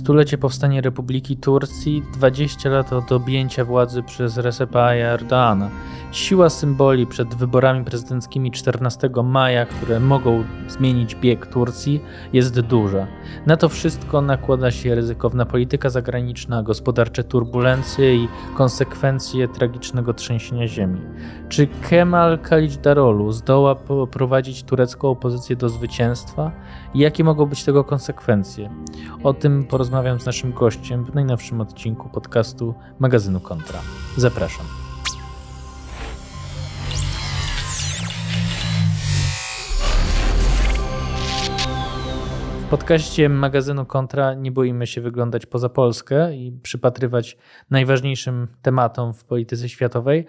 Stulecie powstania Republiki Turcji, 20 lat od objęcia władzy przez Recepa Erdoana. Siła symboli przed wyborami prezydenckimi 14 maja, które mogą zmienić bieg Turcji, jest duża. Na to wszystko nakłada się ryzykowna polityka zagraniczna, gospodarcze turbulencje i konsekwencje tragicznego trzęsienia ziemi. Czy Kemal Kılıçdaroğlu zdoła poprowadzić turecką opozycję do zwycięstwa? Jakie mogą być tego konsekwencje? O tym porozmawiam z naszym gościem w najnowszym odcinku podcastu magazynu Kontra. Zapraszam. Podcaście magazynu Kontra nie boimy się wyglądać poza Polskę i przypatrywać najważniejszym tematom w polityce światowej.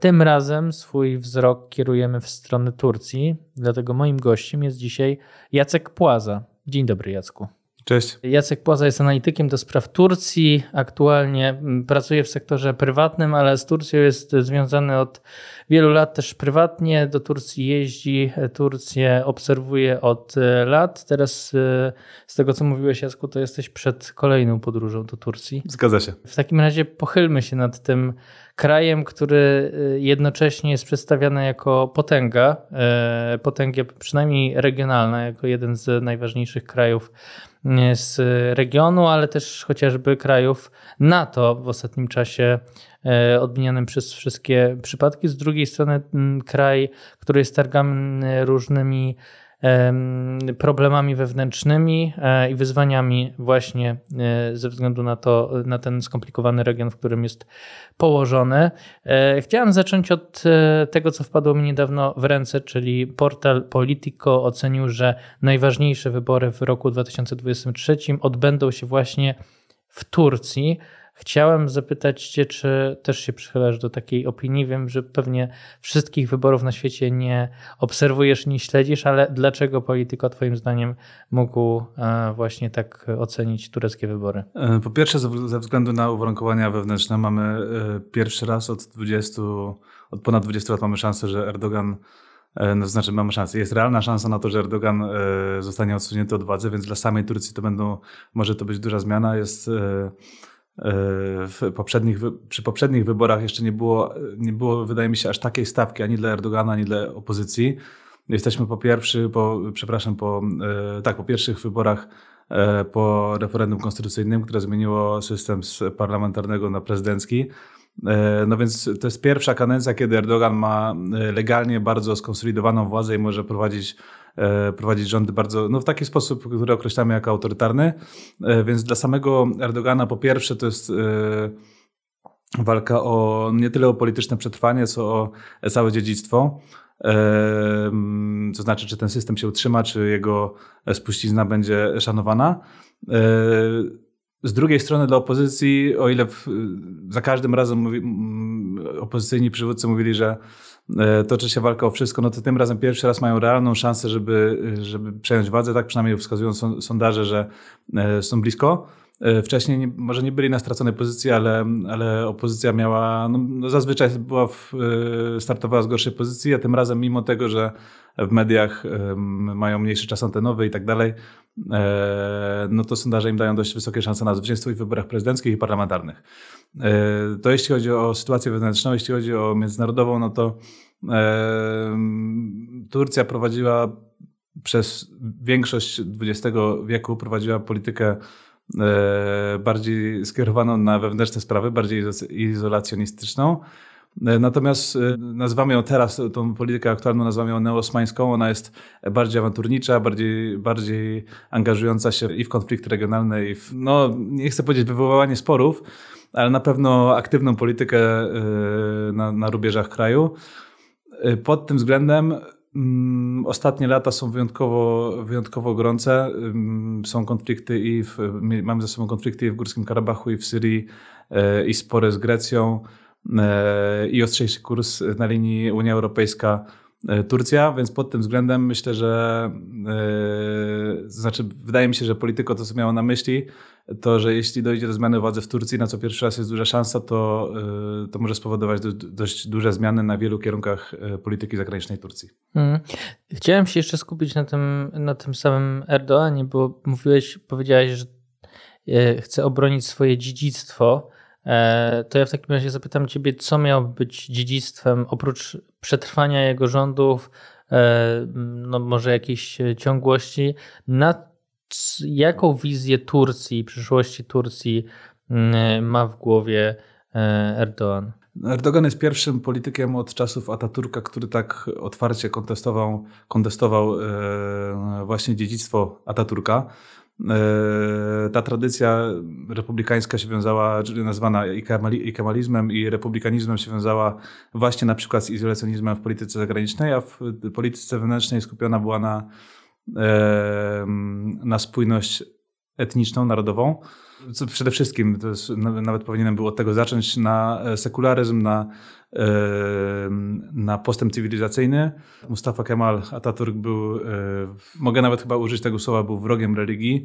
Tym razem swój wzrok kierujemy w stronę Turcji, dlatego moim gościem jest dzisiaj Jacek Płaza. Dzień dobry, Jacku. Cześć. Jacek Płaza jest analitykiem do spraw Turcji. Aktualnie mm, pracuje w sektorze prywatnym, ale z Turcją jest związany od wielu lat też prywatnie. Do Turcji jeździ, Turcję obserwuje od e, lat. Teraz e, z tego, co mówiłeś, Jacku, to jesteś przed kolejną podróżą do Turcji. Zgadza się. W takim razie pochylmy się nad tym krajem, który e, jednocześnie jest przedstawiany jako potęga, potęga przynajmniej regionalna, jako jeden z najważniejszych krajów z regionu, ale też chociażby krajów NATO w ostatnim czasie e, odmienianym przez wszystkie przypadki. Z drugiej strony kraj, który jest targany różnymi problemami wewnętrznymi e, i wyzwaniami właśnie e, ze względu na to, na ten skomplikowany region, w którym jest położony. E, chciałem zacząć od tego, co wpadło mi niedawno w ręce, czyli portal Politico ocenił, że najważniejsze wybory w roku 2023 odbędą się właśnie w Turcji. Chciałem zapytać Cię, czy też się przychylasz do takiej opinii. Wiem, że pewnie wszystkich wyborów na świecie nie obserwujesz, nie śledzisz, ale dlaczego polityko Twoim zdaniem mógł e, właśnie tak ocenić tureckie wybory? E, po pierwsze, ze względu na uwarunkowania wewnętrzne, mamy e, pierwszy raz od 20, od ponad 20 lat mamy szansę, że Erdogan no, znaczy mamy szansę. Jest realna szansa na to, że Erdogan zostanie odsunięty od władzy, więc dla samej Turcji to będą, może to być duża zmiana. Jest w poprzednich, przy poprzednich wyborach jeszcze nie było, nie było, wydaje mi się, aż takiej stawki ani dla Erdogana, ani dla opozycji. Jesteśmy po pierwszy, po, przepraszam, po, e, tak, po pierwszych wyborach e, po referendum konstytucyjnym, które zmieniło system z parlamentarnego na prezydencki. E, no więc to jest pierwsza kadencja, kiedy Erdogan ma legalnie bardzo skonsolidowaną władzę i może prowadzić E, prowadzić rządy bardzo, no w taki sposób, który określamy jako autorytarny. E, więc dla samego Erdogana po pierwsze to jest e, walka o nie tyle o polityczne przetrwanie, co o całe dziedzictwo. To znaczy, czy ten system się utrzyma, czy jego spuścizna będzie szanowana. Z drugiej strony dla opozycji, o ile w, za każdym razem mówi, opozycyjni przywódcy mówili, że E, toczy się walka o wszystko, no to tym razem pierwszy raz mają realną szansę, żeby, żeby przejąć władzę. Tak przynajmniej wskazują sondaże, że e, są blisko. E, wcześniej nie, może nie byli na straconej pozycji, ale, ale opozycja miała, no, no zazwyczaj była w, startowała z gorszej pozycji, a tym razem mimo tego, że w mediach mają mniejszy czas antenowy i tak dalej, no to sondaże im dają dość wysokie szanse na zwycięstwo w wyborach prezydenckich i parlamentarnych. To jeśli chodzi o sytuację wewnętrzną, jeśli chodzi o międzynarodową, no to Turcja prowadziła przez większość XX wieku prowadziła politykę e, bardziej skierowaną na wewnętrzne sprawy, bardziej izolacjonistyczną. E, natomiast e, nazywamy ją teraz, tą politykę aktualną nazywamy ją neosmańską. Ona jest bardziej awanturnicza, bardziej, bardziej angażująca się i w konflikty regionalne, i w, no nie chcę powiedzieć wywoływanie sporów, ale na pewno aktywną politykę na, na rubieżach kraju. Pod tym względem ostatnie lata są wyjątkowo, wyjątkowo gorące. Są konflikty i w, mamy ze sobą konflikty i w Górskim Karabachu, i w Syrii, y, i spory z Grecją, y, i ostrzejszy kurs na linii Unia Europejska. Turcja, więc pod tym względem myślę, że yy, znaczy wydaje mi się, że polityko to co miało na myśli, to, że jeśli dojdzie do zmiany władzy w Turcji, na co pierwszy raz jest duża szansa, to, y, to może spowodować do, dość duże zmiany na wielu kierunkach polityki zagranicznej Turcji. Hmm. Chciałem się jeszcze skupić na tym, na tym samym Erdoanie, bo mówiłeś, powiedziałeś, że chce obronić swoje dziedzictwo, to ja w takim razie zapytam Ciebie, co miało być dziedzictwem oprócz przetrwania jego rządów, no może jakiejś ciągłości, na jaką wizję Turcji, przyszłości Turcji mm, ma w głowie Erdoğan? Erdogan jest pierwszym politykiem od czasów Ataturka, który tak otwarcie kontestował, kontestował e, właśnie dziedzictwo Ataturka. E, ta tradycja republikańska się wiązała, nazwana i kemalizmem i republikanizmem się wiązała właśnie na przykład z izolacjonizmem w polityce zagranicznej, a w polityce wewnętrznej skupiona była na, e, na spójność etniczną, narodową. Co przede wszystkim, to jest, nawet powinienem był od tego zacząć, na sekularyzm, na, na postęp cywilizacyjny. Mustafa Kemal Atatürk był, e, mogę nawet chyba użyć tego słowa, był wrogiem religii.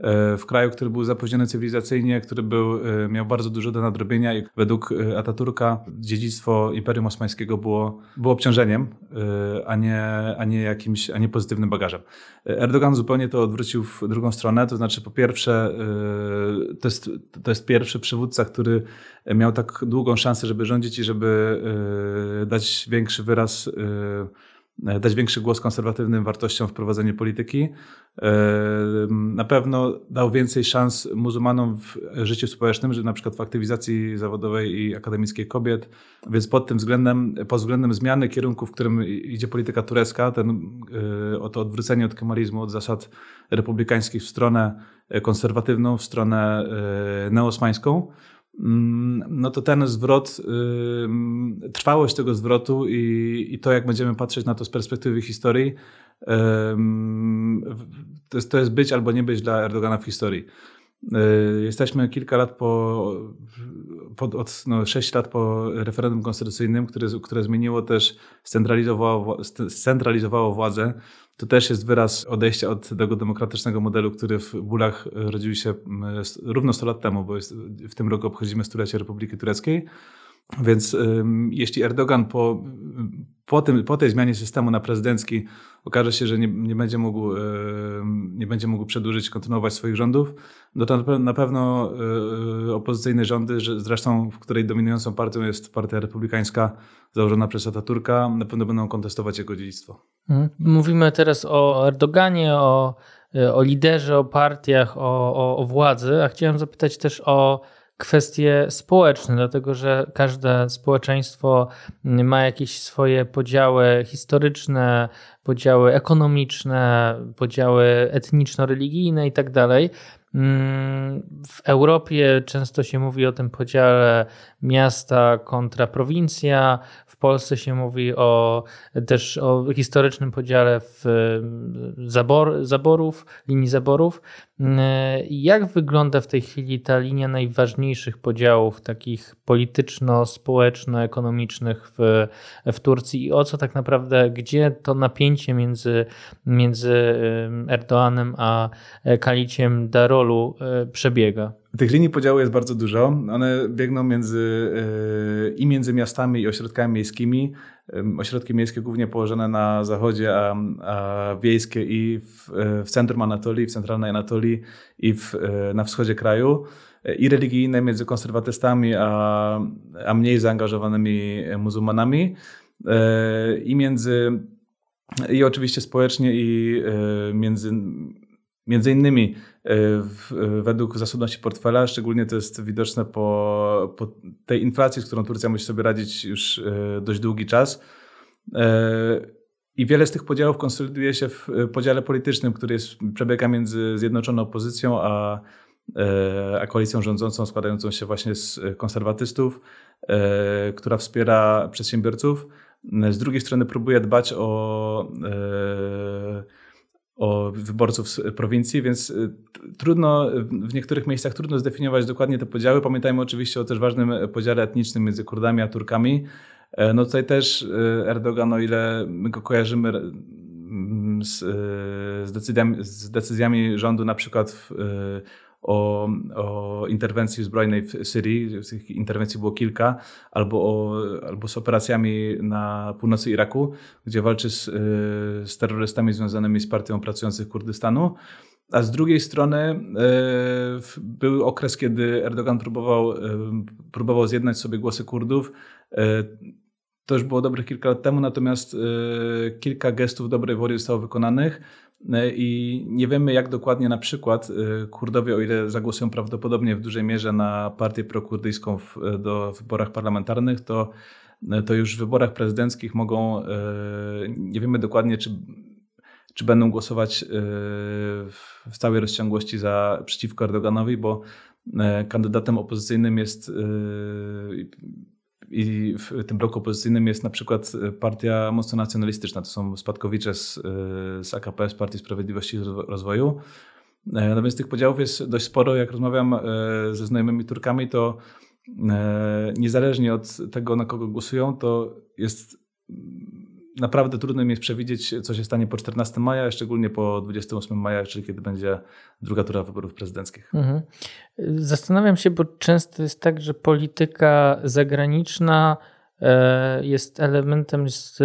E, w kraju, który był zapóźniony cywilizacyjnie, który był, e, miał bardzo dużo do nadrobienia i według e, Ataturka dziedzictwo Imperium Osmańskiego było, było obciążeniem, a nie, a, nie jakimś, a nie pozytywnym bagażem. Erdogan zupełnie to odwrócił w drugą stronę, to znaczy po pierwsze to jest, to jest pierwszy przywódca, który miał tak długą szansę, żeby rządzić i żeby dać większy wyraz dać większy głos konserwatywnym wartościom w prowadzeniu polityki. E, na pewno dał więcej szans muzułmanom w życiu społecznym, że na przykład w aktywizacji zawodowej i akademickiej kobiet. Więc pod tym względem, pod względem zmiany kierunku, w którym idzie polityka turecka, ten, e, to odwrócenie od kemalizmu, od zasad republikańskich w stronę konserwatywną, w stronę neosmańską, no to ten zwrot, trwałość tego zwrotu i, i to, jak będziemy patrzeć na to z perspektywy historii, to jest, to jest być albo nie być dla Erdogana w historii. Y, jesteśmy kilka lat po, po od no, 6 lat po referendum konstytucyjnym, które, które zmieniło też, scentralizowało, scentralizowało władzę to też jest wyraz odejścia od tego demokratycznego modelu, który w bólach rodził się mm, równo 100 lat temu, bo jest, w tym roku obchodzimy stulecie Republiki Tureckiej. Więc jeśli Erdogan po, po, tym, po tej zmianie systemu na prezydencki okaże się, że nie, nie, będzie mógł, nie będzie mógł przedłużyć, kontynuować swoich rządów, no to na pewno e, opozycyjne rządy, że zresztą w której dominującą partią jest partia republikańska założona przez Ataturka, na pewno będą kontestować jego dziedzictwo. Mhm. Mówimy teraz o Erdoganie, o, o liderze, o partiach, o, o, o władzy, a chciałem zapytać też o kwestie społeczne, dlatego że każde społeczeństwo ma jakieś swoje podziały historyczne, podziały ekonomiczne, podziały etniczno-religijne i tak dalej. Mm, w Europie często się mówi o tym podziale miasta kontra prowincja. Polsce się mówi o, też o historycznym podziale w zabor, zaborów, linii zaborów. Mm, jak wygląda w tej chwili ta linia najważniejszych podziałów, takich polityczno-społeczno-ekonomicznych w, w Turcji i o co tak naprawdę, gdzie to napięcie między, między Erdoanem a Kaliciem Darolu e, przebiega? Tych linii podziału jest bardzo dużo. One biegną między, e, i między miastami i ośrodkami miejskimi. Ośrodki miejskie głównie położone na zachodzie, a, a wiejskie i w, e, w centrum Anatolii, w centralnej Anatolii i w, na wschodzie kraju i religijne między konserwatystami a, a mniej zaangażowanymi muzułmanami e, i między i oczywiście społecznie i e, między między innymi e, według zasobności portfela, szczególnie to jest widoczne po, po tej inflacji, z którą Turcja musi sobie radzić już dość długi czas. I wiele z tych podziałów konsoliduje się w podziale politycznym, który jest, przebiega między zjednoczoną opozycją a E, a koalicją rządzącą składającą się właśnie z konserwatystów, e, która wspiera przedsiębiorców. Z drugiej strony próbuje dbać o, e, o wyborców z prowincji, więc trudno, w niektórych miejscach trudno zdefiniować dokładnie te podziały. Pamiętajmy oczywiście o też ważnym podziale etnicznym między Kurdami a Turkami. No tutaj też Erdogan, o ile my go kojarzymy z, z, decyzjami, z decyzjami rządu na przykład w, o, o interwencji zbrojnej w Syrii, tych interwencji było kilka, albo, o, albo z operacjami na północy Iraku, gdzie walczy z, z terrorystami związanymi z partią pracujących Kurdystanu. A z drugiej strony był okres, kiedy Erdogan próbował, próbował zjednać sobie głosy Kurdów. To już było dobre kilka lat temu, natomiast kilka gestów dobrej woli zostało wykonanych. E, i nie wiemy, jak dokładnie na przykład e, Kurdowie, o ile zagłosują prawdopodobnie w dużej mierze na partię prokurdyjską w, e, do wyborach parlamentarnych, to, to już w wyborach prezydenckich mogą, nie wiemy dokładnie, czy, czy będą głosować w całej rozciągłości za przeciwko Erdoganowi, bo kandydatem opozycyjnym jest i w tym bloku opozycyjnym jest na przykład e, partia mocno nacjonalistyczna. To są spadkowicze z, e, z AKP, z Partii Sprawiedliwości i Rozwoju. E, no więc tych podziałów jest dość sporo. Jak rozmawiam ze znajomymi Turkami, to niezależnie od tego, na kogo głosują, to jest naprawdę trudno mi jest przewidzieć, co się stanie po 14 maja, szczególnie po 28 maja, czyli kiedy będzie druga tura wyborów prezydenckich. Mhm. Zastanawiam się, bo często jest tak, że polityka zagraniczna e, jest elementem jest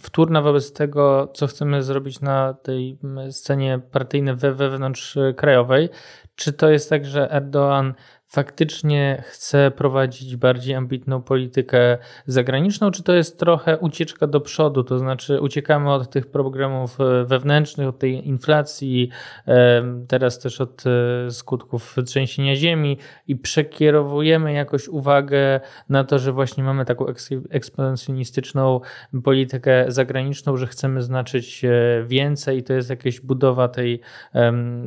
wtórna wobec tego, co chcemy zrobić na tej scenie partyjnej wewnątrz krajowej. Czy to jest tak, że Erdoğan faktycznie chce prowadzić bardziej ambitną politykę zagraniczną, czy to jest trochę ucieczka do przodu, to znaczy uciekamy od tych problemów e, wewnętrznych, od tej inflacji, teraz też od e, skutków trzęsienia ziemi i przekierowujemy jakoś uwagę na to, że właśnie mamy taką ekspansjonistyczną politykę zagraniczną, że chcemy znaczyć więcej. I to jest jakaś budowa tej,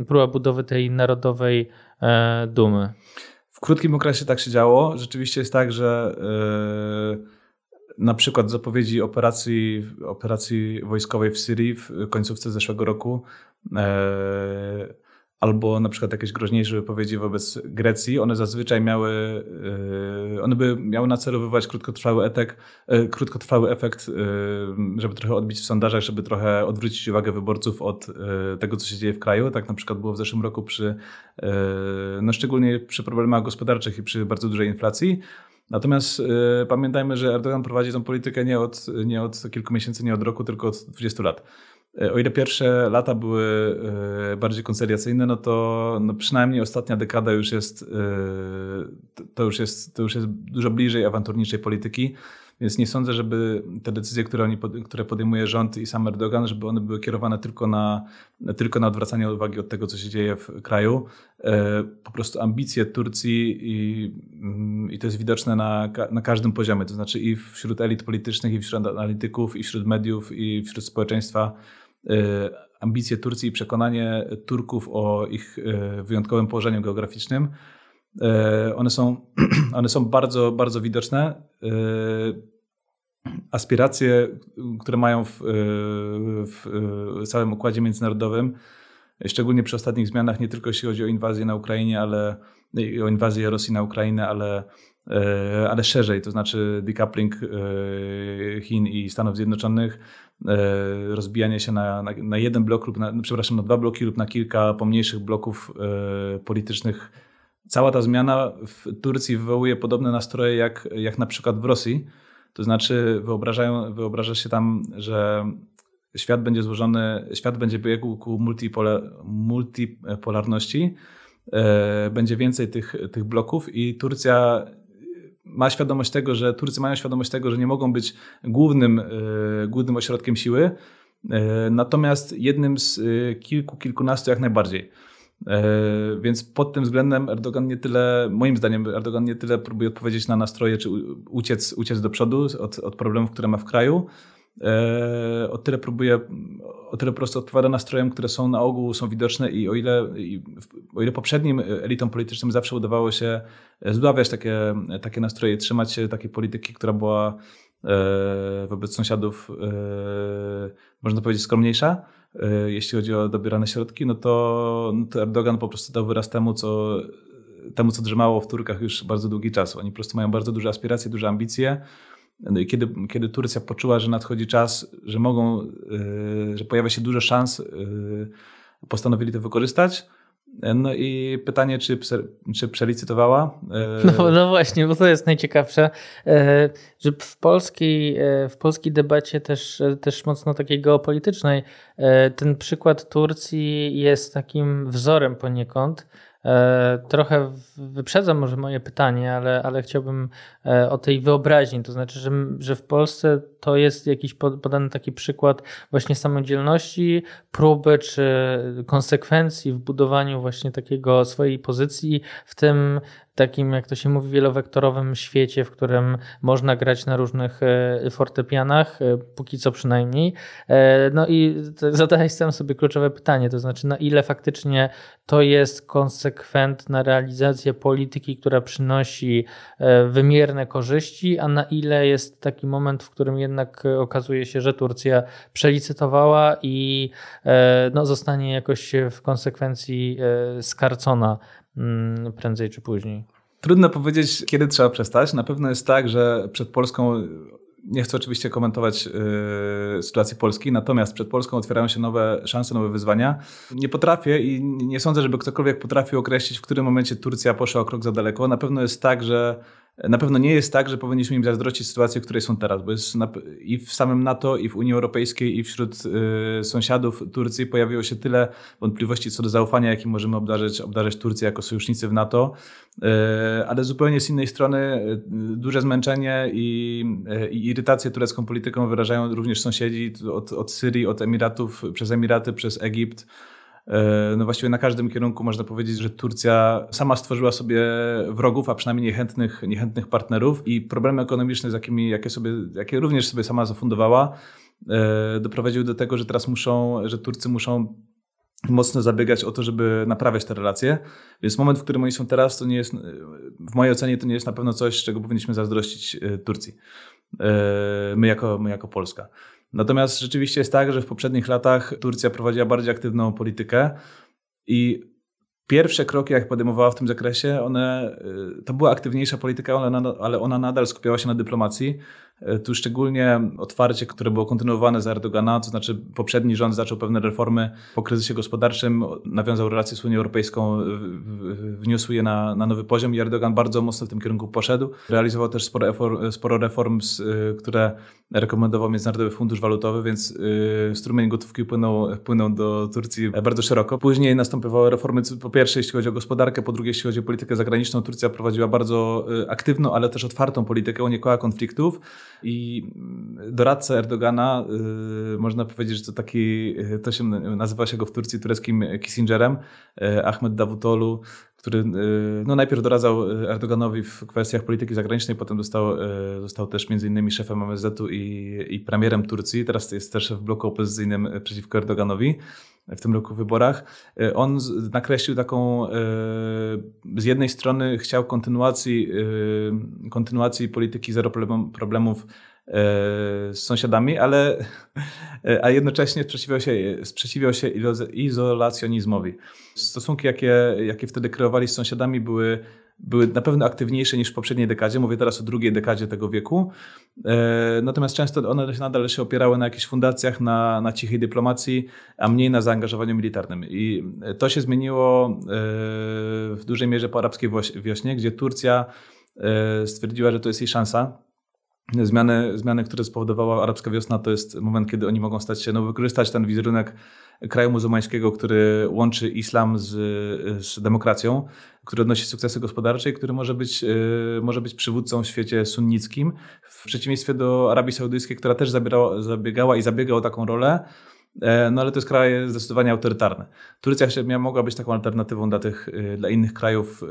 próba budowy tej narodowej e, dumy krótkim okresie tak się działo. Rzeczywiście jest tak, że yy, na przykład zapowiedzi operacji, operacji wojskowej w Syrii w końcówce zeszłego roku yy, albo na przykład jakieś groźniejsze wypowiedzi wobec Grecji, one zazwyczaj miały, e, one by miały na celu wywołać krótkotrwały, etek, e, krótkotrwały efekt, e, żeby trochę odbić w sondażach, żeby trochę odwrócić uwagę wyborców od tego, co się dzieje w kraju. Tak na przykład było w zeszłym roku przy, no szczególnie przy problemach gospodarczych i przy bardzo dużej inflacji. Natomiast pamiętajmy, że Erdogan prowadzi tę politykę nie od, nie od kilku miesięcy, nie od roku, tylko od 20 lat. E, o ile pierwsze lata były e, bardziej koncyliacyjne, no to no przynajmniej ostatnia dekada już jest, e, to już jest, to już jest dużo bliżej awanturniczej polityki. Więc nie sądzę, żeby te decyzje, które, oni, które podejmuje rząd i sam Erdogan, żeby one były kierowane tylko na, tylko na odwracanie uwagi od tego, co się dzieje w kraju. Po prostu ambicje Turcji i, mm, i to jest widoczne na, na każdym poziomie, to znaczy i wśród elit politycznych, i wśród analityków, i wśród mediów, i wśród społeczeństwa ambicje Turcji i przekonanie Turków o ich e, wyjątkowym położeniu geograficznym. E, one są, one są bardzo, bardzo widoczne. Aspiracje, które mają w, w całym układzie międzynarodowym, szczególnie przy ostatnich zmianach, nie tylko jeśli chodzi o inwazję na Ukrainie, ale o inwazję Rosji na Ukrainę, ale, ale szerzej, to znaczy decoupling Chin i Stanów Zjednoczonych, E, rozbijanie się na, na, na, jeden blok lub na, przepraszam, na dwa bloki lub na kilka pomniejszych bloków e, politycznych. Cała ta zmiana w Turcji wywołuje podobne nastroje jak, jak na przykład w Rosji. To znaczy wyobrażają, wyobraża się tam, że świat będzie złożony, świat będzie biegł ku multipolar, multipolarności, e, będzie więcej tych, tych bloków i Turcja ma świadomość tego, że Turcy mają świadomość tego, że nie mogą być głównym, e, głównym ośrodkiem siły, e, natomiast jednym z e, kilku, kilkunastu jak najbardziej. Więc pod tym względem Erdogan nie tyle, moim zdaniem, Erdogan nie tyle próbuje odpowiedzieć na nastroje, czy uciec, uciec do przodu od, od problemów, które ma w kraju, o tyle próbuje, o tyle po prostu odpowiada nastrojom, które są na ogół, są widoczne i o ile, o ile poprzednim elitom politycznym zawsze udawało się zdławiać takie, takie nastroje, trzymać się takiej polityki, która była e, wobec sąsiadów, e, można powiedzieć, skromniejsza, jeśli chodzi o dobierane środki, no to, no to Erdogan po prostu dał wyraz temu, co temu, co drżmało w Turkach już bardzo długi czas. Oni po prostu mają bardzo duże aspiracje, duże ambicje, no i kiedy, kiedy Turcja poczuła, że nadchodzi czas, że mogą, yy, że pojawia się dużo szans, yy, postanowili to wykorzystać. No i pytanie, czy, czy przelicytowała? No, no właśnie, bo to jest najciekawsze, że w polskiej, w polskiej debacie też, też mocno takiej geopolitycznej ten przykład Turcji jest takim wzorem poniekąd, E, trochę wyprzedzam może moje pytanie, ale, ale chciałbym e, o tej wyobraźni. To znaczy, że, że w Polsce to jest jakiś podany taki przykład właśnie samodzielności, próby czy konsekwencji w budowaniu właśnie takiego swojej pozycji w tym takim, jak to się mówi, wielowektorowym świecie, w którym można grać na różnych e, fortepianach, e, póki co przynajmniej. E, no i zadałeś sam sobie kluczowe pytanie, to znaczy na ile faktycznie to jest konsekwentna realizacja polityki, która przynosi wymierne korzyści, a na ile jest taki moment, w którym jednak okazuje się, że Turcja przelicytowała i no, zostanie jakoś w konsekwencji skarcona prędzej czy później. Trudno powiedzieć, kiedy trzeba przestać. Na pewno jest tak, że przed Polską nie chcę oczywiście komentować yy, sytuacji Polski, natomiast przed Polską otwierają się nowe szanse, nowe wyzwania. Nie potrafię i nie sądzę, żeby ktokolwiek potrafił określić, w którym momencie Turcja poszła o krok za daleko. Na pewno jest tak, że na pewno nie jest tak, że powinniśmy im zazdrościć sytuację, w której są teraz, bo jest i w samym NATO, i w Unii Europejskiej, i wśród y, sąsiadów Turcji pojawiło się tyle wątpliwości co do zaufania, jakim możemy obdarzyć, obdarzyć Turcję jako sojusznicy w NATO, y, ale zupełnie z innej strony y, duże zmęczenie i, y, i irytację turecką polityką wyrażają również sąsiedzi od, od Syrii, od Emiratów, przez Emiraty, przez Egipt. E, no właściwie na każdym kierunku można powiedzieć, że Turcja sama stworzyła sobie wrogów, a przynajmniej niechętnych, niechętnych partnerów i problemy ekonomiczne, z jakimi, jakie, sobie, jakie również sobie sama zafundowała, e, doprowadziły do tego, że teraz muszą, że Turcy muszą mocno zabiegać o to, żeby naprawiać te relacje. Więc moment, w którym oni są teraz, to nie jest, w mojej ocenie, to nie jest na pewno coś, czego powinniśmy zazdrościć e, Turcji. My jako, my jako Polska. Natomiast rzeczywiście jest tak, że w poprzednich latach Turcja prowadziła bardziej aktywną politykę i pierwsze kroki, jak podejmowała w tym zakresie, one, y, to była aktywniejsza polityka, ale ona nadal skupiała się na dyplomacji. E, tu szczególnie otwarcie, które było kontynuowane z Erdogana, to znaczy poprzedni rząd zaczął pewne reformy po kryzysie gospodarczym, nawiązał relacje z Unią Europejską, wniósł je na, na nowy poziom i Erdogan bardzo mocno w tym kierunku poszedł. Realizował też sporo, sporo reform, e, które rekomendował Międzynarodowy Fundusz Walutowy, więc e, strumień gotówki płynął, płynął do Turcji bardzo szeroko. Później następowały reformy, po pierwsze jeśli chodzi o gospodarkę, po drugie jeśli chodzi o politykę zagraniczną. Turcja prowadziła bardzo aktywną, ale też otwartą politykę, unikała konfliktów. I doradca Erdogana, y, można powiedzieć, że to taki, y, to się nazywa się go w Turcji tureckim Kissingerem, y, Ahmed Davutoglu, który no, najpierw doradzał Erdoganowi w kwestiach polityki zagranicznej, potem został, został też między innymi szefem MSZ-u i, i premierem Turcji, teraz jest też w bloku opozycyjnym przeciwko Erdoganowi w tym roku wyborach. E, on nakreślił taką, e, z jednej strony chciał kontynuacji, e, kontynuacji polityki zero problemów z sąsiadami, ale a jednocześnie sprzeciwiał się, sprzeciwiał się izolacjonizmowi. Stosunki, jakie, jakie wtedy kreowali z sąsiadami, były były na pewno aktywniejsze niż w poprzedniej dekadzie. Mówię teraz o drugiej dekadzie tego wieku. E, natomiast często one nadal się opierały na jakichś fundacjach, na, na cichej dyplomacji, a mniej na zaangażowaniu militarnym. I to się zmieniło e, w dużej mierze po arabskiej wiośnie, gdzie Turcja e, stwierdziła, że to jest jej szansa. Zmiany, zmiany, które spowodowała arabska wiosna, to jest moment, kiedy oni mogą stać się, no, wykorzystać ten wizerunek kraju muzułmańskiego, który łączy islam z, z demokracją, który odnosi sukcesy gospodarcze i który może być, e, może być przywódcą w świecie sunnickim. W przeciwieństwie do Arabii Saudyjskiej, która też zabierała, zabiegała i zabiega o taką rolę, no ale to jest kraj zdecydowanie autorytarny. Turcja miała, mogła być taką alternatywą dla, tych, e, dla innych krajów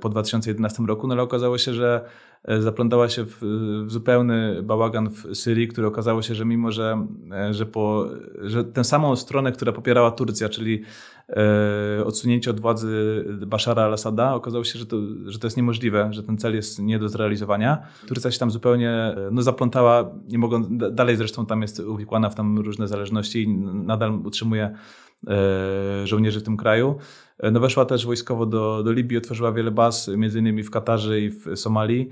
po 2011 roku, no ale okazało się, że E, zaplątała się w, w, zupełny bałagan w Syrii, który okazało się, że mimo, że, e, że, po, że tę samą stronę, która popierała Turcja, czyli e, odsunięcie od władzy Bashara al-Assada, okazało się, że to, że to jest niemożliwe, że ten cel jest nie do zrealizowania. Turcja się tam zupełnie no, zaplątała, nie mogą, dalej zresztą tam jest uwikłana w tam różne zależności i nadal utrzymuje e, żołnierzy w tym kraju. No weszła też wojskowo do, do Libii, otworzyła wiele baz, między innymi w Katarze i w Somalii.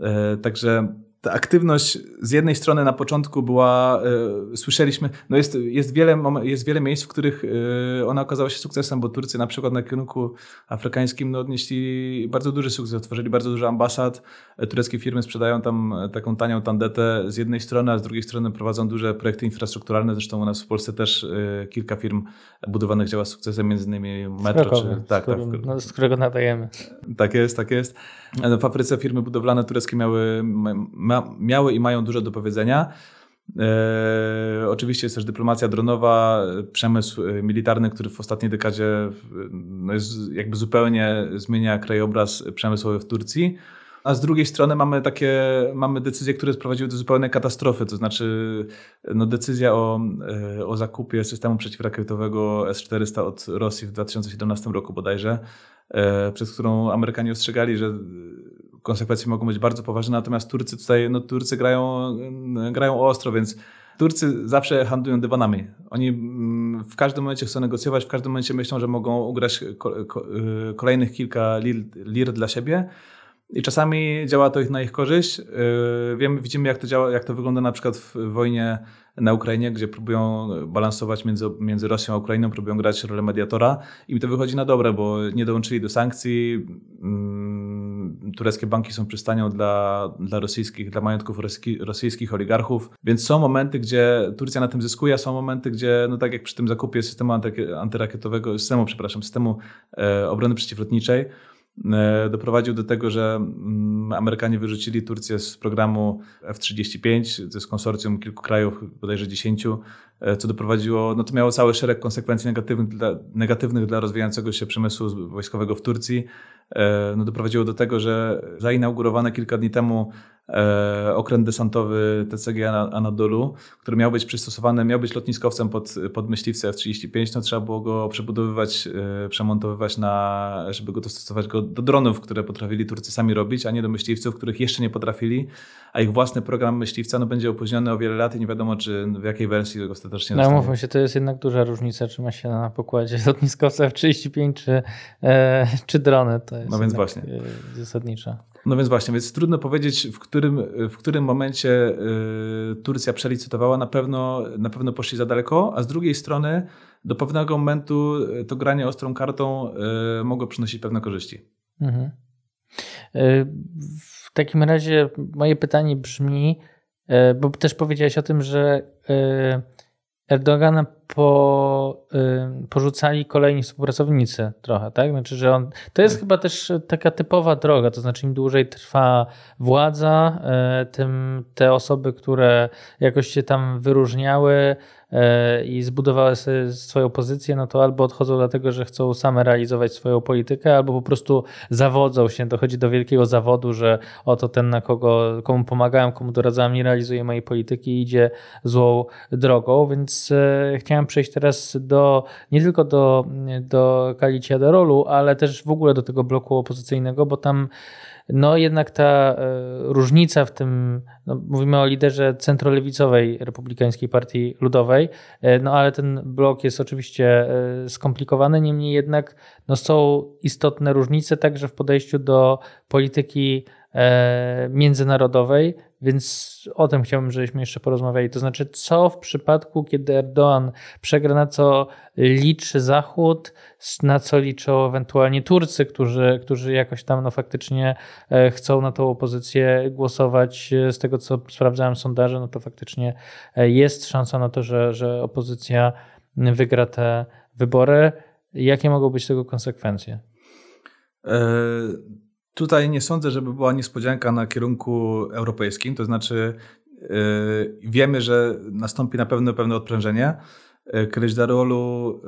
E, także ta aktywność z jednej strony na początku była, y, słyszeliśmy, no jest, jest, wiele, jest wiele miejsc, w których y, ona okazała się sukcesem, bo Turcy na przykład na kierunku afrykańskim no, odnieśli bardzo duży sukces, otworzyli bardzo dużo ambasad, tureckie firmy sprzedają tam taką tanią tandetę z jednej strony, a z drugiej strony prowadzą duże projekty infrastrukturalne, zresztą u nas w Polsce też y, kilka firm budowanych działa z sukcesem, między innymi Metro, Krakowie, czy, tak, z, którym, tak, no, z którego nadajemy. Tak jest, tak jest. W Afryce firmy budowlane tureckie miały, miały i mają dużo do powiedzenia. E, oczywiście jest też dyplomacja dronowa, przemysł e, militarny, który w ostatniej dekadzie no jest, jakby zupełnie zmienia krajobraz przemysłowy w Turcji. A z drugiej strony mamy takie, mamy decyzje, które sprowadziły do zupełnej katastrofy, to znaczy no decyzja o, e, o zakupie systemu przeciwrakietowego S-400 od Rosji w 2017 roku bodajże, przez którą Amerykanie ostrzegali, że konsekwencje mogą być bardzo poważne, natomiast Turcy tutaj, no Turcy grają, grają ostro, więc Turcy zawsze handlują dywanami. Oni mm, w każdym momencie chcą negocjować, w każdym momencie myślą, że mogą ugrać y, kolejnych kilka lir, lir dla siebie. I czasami działa to ich na ich korzyść. Y, wiemy, widzimy, jak to działa, jak to wygląda na przykład w wojnie na Ukrainie, gdzie próbują balansować między, między Rosją a Ukrainą, próbują grać rolę mediatora. I mi to wychodzi na dobre, bo nie dołączyli do sankcji. Tureckie banki są przystanią dla, dla rosyjskich, dla majątków rosyjskich oligarchów. Więc są momenty, gdzie Turcja na tym zyskuje, a są momenty, gdzie, no tak jak przy tym zakupie systemu antyrakietowego, systemu, przepraszam, systemu e, obrony przeciwlotniczej, E, doprowadził do tego, że mm, Amerykanie wyrzucili Turcję z programu F-35, to jest konsorcjum kilku krajów, bodajże dziesięciu, co doprowadziło, no to miało cały szereg konsekwencji negatywnych dla, negatywnych dla rozwijającego się przemysłu wojskowego w Turcji. E, no doprowadziło do tego, że zainaugurowane kilka dni temu E, okręt desantowy TCG Anadolu, który miał być przystosowany, miał być lotniskowcem pod, pod myśliwce F-35, no trzeba było go przebudowywać, e, przemontowywać na, żeby go dostosować go do dronów, które potrafili Turcy sami robić, a nie do myśliwców, których jeszcze nie potrafili, a ich własny program myśliwca no, będzie opóźniony o wiele lat i nie wiadomo, czy w jakiej wersji go ostatecznie No mówmy się, to jest jednak duża różnica, czy ma się na pokładzie lotniskowca F-35, czy, e, czy drony. To jest no więc właśnie. E, zasadnicza. No więc właśnie, więc trudno powiedzieć, w którym, w którym momencie y, Turcja przelicytowała. Na pewno, na pewno poszli za daleko, a z drugiej strony do pewnego momentu y, to granie ostrą kartą y, mogło przynosić pewne korzyści. Mhm. W takim razie moje pytanie brzmi, bo też powiedziałeś o tym, że Erdogana po, y, porzucali kolejni współpracownicy trochę, tak? Znaczy, że on, to jest tak. chyba też taka typowa droga, to znaczy im dłużej trwa władza, y, tym te osoby, które jakoś się tam wyróżniały, i zbudowały swoją pozycję, no to albo odchodzą dlatego, że chcą same realizować swoją politykę, albo po prostu zawodzą się, dochodzi do wielkiego zawodu, że oto ten, na kogo, komu pomagałem, komu doradzałem, nie realizuje mojej polityki i idzie złą drogą, więc e, chciałem przejść teraz do, nie tylko do, do Kalicia do rolu, ale też w ogóle do tego bloku opozycyjnego, bo tam no jednak ta e, różnica w tym, no mówimy o liderze centrolewicowej Republikańskiej Partii Ludowej, e, no ale ten blok jest oczywiście e, skomplikowany, niemniej jednak no są istotne różnice także w podejściu do polityki międzynarodowej, więc o tym chciałbym, żebyśmy jeszcze porozmawiali. To znaczy, co w przypadku, kiedy Erdoğan przegra, na co liczy Zachód, na co liczą ewentualnie Turcy, którzy, którzy jakoś tam no, faktycznie e, chcą na tą opozycję głosować. Z tego, co sprawdzałem sondaże, no to faktycznie e, jest szansa na to, że, że opozycja wygra te wybory. Jakie mogą być tego konsekwencje? E, Tutaj nie sądzę, żeby była niespodzianka na kierunku europejskim, to znaczy yy, wiemy, że nastąpi na pewno pewne odprężenie. E, Kryś Darolu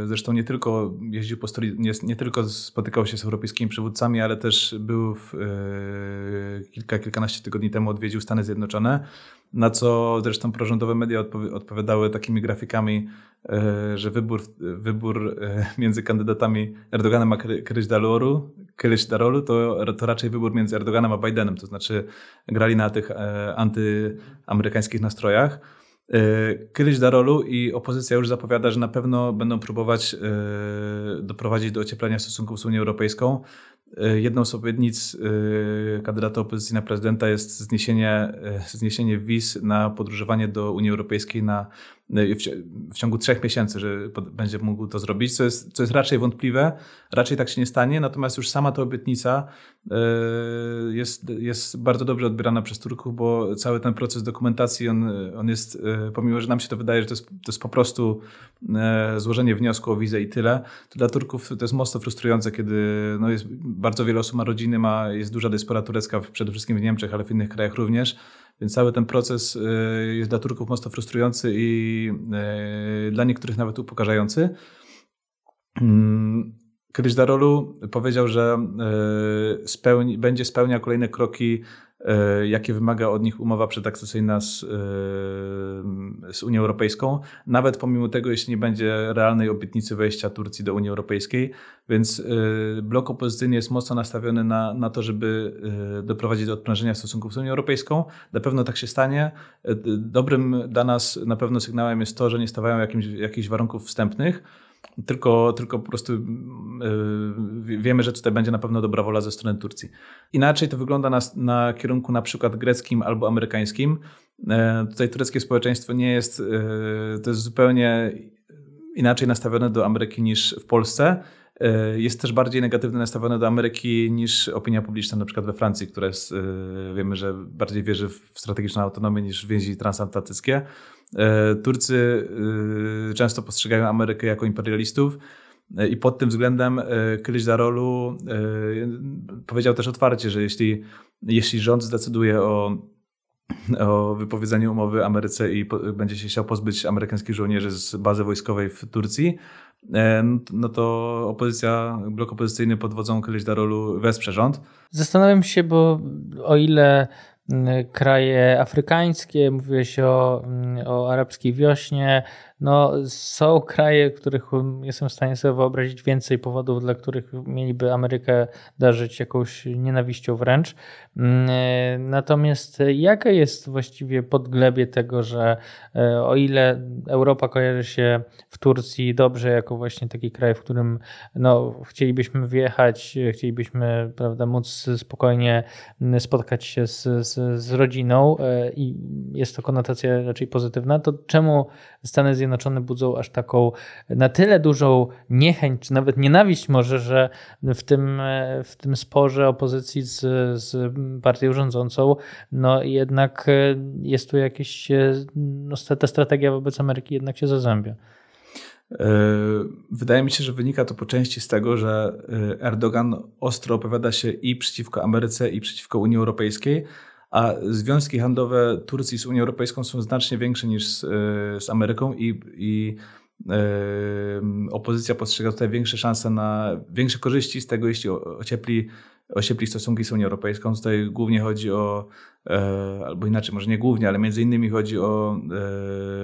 yy, zresztą nie tylko jeździł po stolicy, nie, nie, tylko spotykał się z europejskimi przywódcami, ale też był w, yy, kilka, kilkanaście tygodni temu odwiedził Stany Zjednoczone na co zresztą prorządowe media odpowiadały takimi grafikami, e, że wybór, wybór e, między kandydatami Erdoganem a Kryś-Darolu Darolu, to, to raczej wybór między Erdoganem a Bidenem, to znaczy grali na tych e, antyamerykańskich nastrojach. Kryś Darolu i opozycja już zapowiada, że na pewno będą próbować doprowadzić do ocieplenia stosunków z Unią Europejską. jedną z obietnic kandydata opozycji na prezydenta jest zniesienie, zniesienie wiz na podróżowanie do Unii Europejskiej na w ciągu trzech miesięcy, że będzie mógł to zrobić, co jest, co jest raczej wątpliwe. Raczej tak się nie stanie, natomiast już sama ta obietnica e, jest, jest bardzo dobrze odbierana przez Turków, bo cały ten proces dokumentacji, on, on jest, e, pomimo, że nam się to wydaje, że to jest, to jest po prostu złożenie wniosku o wizę i tyle, to dla Turków to jest mocno frustrujące, kiedy no jest, bardzo wiele osób ma rodziny, ma, jest duża dyspora turecka przede wszystkim w Niemczech, ale w innych krajach również więc cały ten proces y, jest dla Turków mocno frustrujący i y, dla niektórych nawet upokarzający. Mm, kiedyś Darolu powiedział, że y, spełni, będzie spełniał kolejne kroki jakie wymaga od nich umowa przedakcesyjna z, e, z Unią Europejską, nawet pomimo tego, jeśli nie będzie realnej obietnicy wejścia Turcji do Unii Europejskiej. Więc e, blok opozycyjny jest mocno nastawiony na, na to, żeby doprowadzić do odprężenia stosunków z Unią Europejską. Na pewno tak się stanie. Dobrym dla nas na pewno sygnałem jest to, że nie stawiają jakimś, jakichś warunków wstępnych tylko, tylko po prostu yy, wiemy, że tutaj będzie na pewno dobra wola ze strony Turcji. Inaczej to wygląda na, na kierunku na przykład greckim albo amerykańskim. Yy, tutaj tureckie społeczeństwo nie jest, yy, to jest zupełnie inaczej nastawione do Ameryki niż w Polsce. Jest też bardziej negatywnie nastawione do Ameryki niż opinia publiczna, na przykład we Francji, która jest, wiemy, że bardziej wierzy w strategiczną autonomię niż w więzi transatlantyckie. E, Turcy e, często postrzegają Amerykę jako imperialistów. E, I pod tym względem Kyliś Darolu powiedział też otwarcie, że jeśli, jeśli rząd zdecyduje o, o wypowiedzeniu umowy Ameryce i po, będzie się chciał pozbyć amerykańskich żołnierzy z bazy wojskowej w Turcji, no to opozycja, blok opozycyjny pod wodzą Kyliś Darolu wesprze rząd. Zastanawiam się, bo o ile kraje afrykańskie, mówiłeś o, o arabskiej wiośnie, no, są kraje, których jestem w stanie sobie wyobrazić więcej powodów, dla których mieliby Amerykę darzyć jakąś nienawiścią wręcz. Mm, natomiast jaka jest właściwie podglebie tego, że e, o ile Europa kojarzy się w Turcji dobrze jako właśnie taki kraj, w którym no, chcielibyśmy wjechać, chcielibyśmy prawda, móc spokojnie spotkać się z, z, z rodziną e, i jest to konotacja raczej pozytywna, to czemu Stany Zjednoczone Zjednoczone budzą aż taką na tyle dużą niechęć, czy nawet nienawiść może, że w tym, w tym sporze opozycji z, z partią rządzącą, no jednak jest tu jakieś, no, ta strategia wobec Ameryki jednak się zazębia. E, wydaje mi się, że wynika to po części z tego, że e, Erdogan ostro opowiada się i przeciwko Ameryce, i przeciwko Unii Europejskiej, a związki handlowe Turcji z Unią Europejską są znacznie większe niż z, e, z Ameryką i, i opozycja postrzega tutaj większe szanse na większe korzyści z tego, jeśli ociepli, ociepli stosunki z Unią Europejską. Tutaj głównie chodzi o, e, albo inaczej, może nie głównie, ale między innymi chodzi o,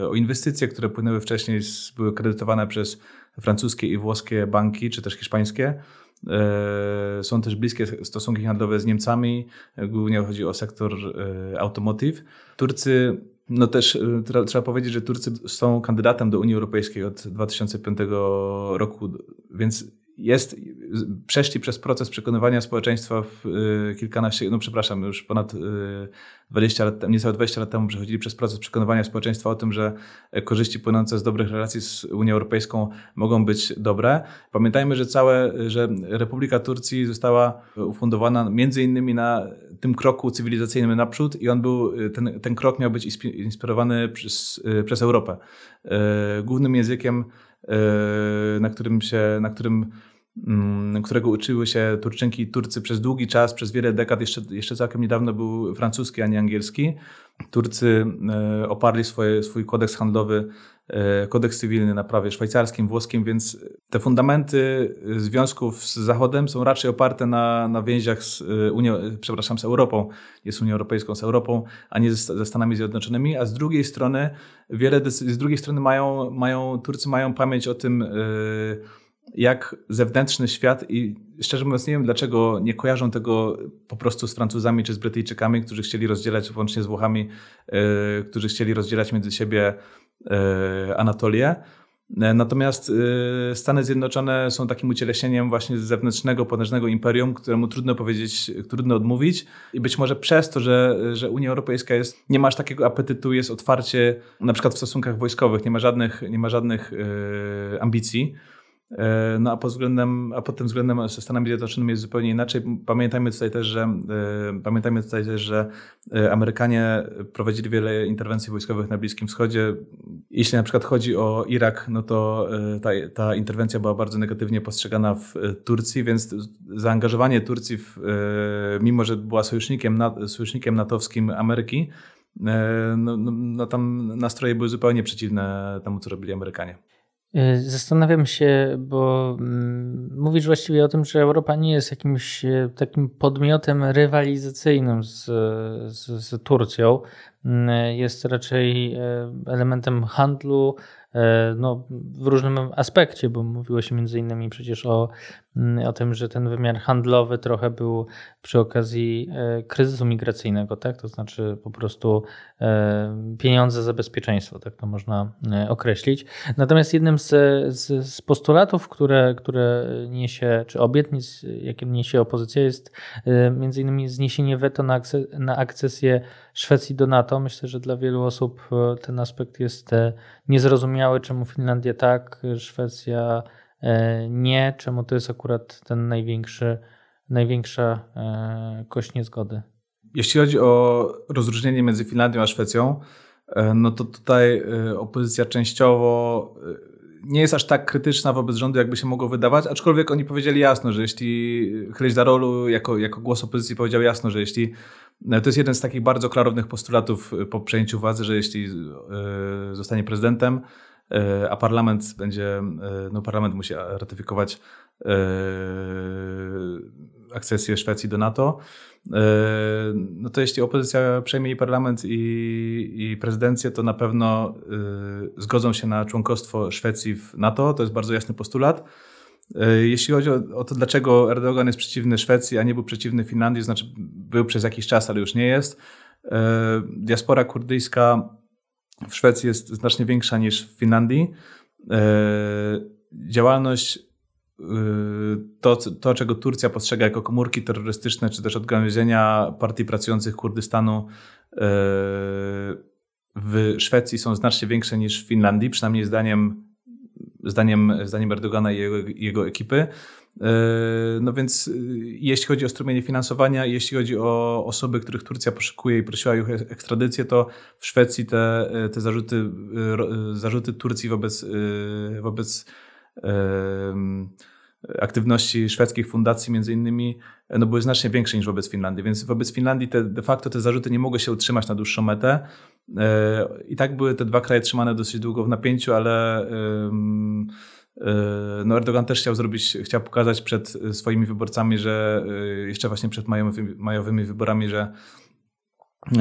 e, o inwestycje, które płynęły wcześniej, były kredytowane przez francuskie i włoskie banki, czy też hiszpańskie. E, są też bliskie stosunki handlowe z Niemcami, głównie chodzi o sektor e, automotive. Turcy, no też e, trzeba powiedzieć, że Turcy są kandydatem do Unii Europejskiej od 2005 roku, więc jest, przeszli przez proces przekonywania społeczeństwa w y, kilkanaście, no przepraszam, już ponad 20 y, lat temu, niecałe 20 lat temu przechodzili przez proces przekonywania społeczeństwa o tym, że korzyści płynące z dobrych relacji z Unią Europejską mogą być dobre. Pamiętajmy, że całe, że Republika Turcji została ufundowana między innymi na tym kroku cywilizacyjnym naprzód i on był, ten, ten krok miał być inspirowany przez, y, przez Europę. Głównym językiem na którym się, na którym Mm, którego uczyły się Turczynki i Turcy przez długi czas, przez wiele dekad, jeszcze, jeszcze całkiem niedawno był francuski, a nie angielski. Turcy e, oparli swoje, swój kodeks handlowy, e, kodeks cywilny na prawie szwajcarskim, włoskim, więc te fundamenty związków z Zachodem są raczej oparte na, na więziach z e, Unią, przepraszam, z Europą, z Unią Europejską, z Europą, a nie ze, ze Stanami Zjednoczonymi, a z drugiej strony wiele, z drugiej strony mają, mają, Turcy mają pamięć o tym, jak zewnętrzny świat i szczerze mówiąc nie wiem dlaczego nie kojarzą tego po prostu z Francuzami czy z Brytyjczykami, którzy chcieli rozdzielać włącznie z Włochami, którzy chcieli rozdzielać między siebie Anatolię. Natomiast Stany Zjednoczone są takim ucieleśnieniem właśnie zewnętrznego, potężnego imperium, któremu trudno powiedzieć, trudno odmówić. I być może przez to, że, że Unia Europejska jest, nie ma aż takiego apetytu, jest otwarcie, na przykład w stosunkach wojskowych, nie ma żadnych, nie ma żadnych ambicji E, no a pod względem, a pod tym względem ze Stanami Zjednoczonymi jest zupełnie inaczej. Pamiętajmy tutaj też, że e, pamiętajmy tutaj też, że e, Amerykanie prowadzili wiele interwencji wojskowych na Bliskim Wschodzie. Jeśli na przykład chodzi o Irak, no to ta, ta interwencja była bardzo negatywnie postrzegana w Turcji, więc zaangażowanie Turcji, w, mimo że była sojusznikiem, sojusznikiem natowskim Ameryki, no, no, no tam nastroje były zupełnie przeciwne temu, co robili Amerykanie. Y, zastanawiam się, bo mm, mówisz właściwie o tym, że Europa nie jest jakimś e, takim podmiotem rywalizacyjnym z, z, z Turcją. Mm, jest raczej e, elementem handlu, E, no, w różnym aspekcie, bo mówiło się między innymi przecież o, o tym, że ten wymiar handlowy trochę był przy okazji e, kryzysu migracyjnego, tak? To znaczy po prostu e, pieniądze za bezpieczeństwo, tak to można określić. Natomiast jednym z, z, z postulatów, które, które niesie, czy obietnic, jakie niesie opozycja, jest między innymi zniesienie weto na, na akcesję Szwecji do NATO. Myślę, że dla wielu osób ten aspekt jest niezrozumiały, czemu Finlandia tak, Szwecja e, nie, czemu to jest akurat ten największy, największa e, kość niezgody. Jeśli chodzi o rozróżnienie między Finlandią a Szwecją, e, no to tutaj opozycja częściowo nie jest aż tak krytyczna wobec rządu, jakby się mogło wydawać, aczkolwiek oni powiedzieli jasno, że jeśli Chleś Darolu jako, jako głos opozycji powiedział jasno, że jeśli to jest jeden z takich bardzo klarownych postulatów po przejęciu władzy, że jeśli e, zostanie prezydentem, e, a parlament będzie, e, no parlament musi ratyfikować akcesję Szwecji do NATO, no to jeśli opozycja przejmie i parlament i, i prezydencję, to na pewno zgodzą się na członkostwo Szwecji w NATO. To jest bardzo jasny postulat. E, jeśli chodzi o, o, to, dlaczego Erdogan jest przeciwny Szwecji, a nie był przeciwny Finlandii, znaczy był przez jakiś czas, ale już nie jest. E, diaspora kurdyjska w Szwecji jest znacznie większa niż w Finlandii. E, działalność, to, to czego Turcja postrzega jako komórki terrorystyczne, czy też odgałęzienia partii pracujących Kurdystanu w Szwecji są znacznie większe niż w Finlandii, przynajmniej zdaniem zdaniem, zdaniem Erdogana i jego, jego ekipy. E, no więc e, jeśli chodzi o strumienie finansowania, jeśli chodzi o osoby, których Turcja poszukuje i prosiła ich o ekstradycję, to w Szwecji te, e, te zarzuty, zarzuty Turcji wobec, wobec aktywności szwedzkich fundacji między innymi no były znacznie większe niż wobec Finlandii, więc wobec Finlandii te, de facto te zarzuty nie mogły się utrzymać na dłuższą metę. I tak były te dwa kraje trzymane dosyć długo w napięciu, ale no Erdogan też chciał zrobić, chciał pokazać przed swoimi wyborcami, że jeszcze właśnie przed majowymi, wyborami, że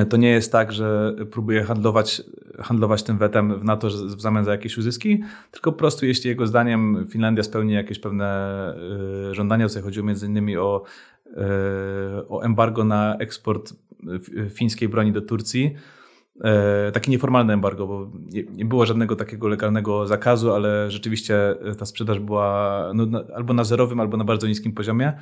to nie jest tak, że próbuje handlować, handlować tym wetem w NATO w zamian za jakieś uzyski, tylko po prostu jeśli jego zdaniem Finlandia spełni jakieś pewne żądania, tutaj chodziło między innymi o, o embargo na eksport fińskiej broni do Turcji, E, takie nieformalne embargo, bo nie, nie, było żadnego takiego legalnego zakazu, ale rzeczywiście ta sprzedaż była no, albo na zerowym, albo na bardzo niskim poziomie.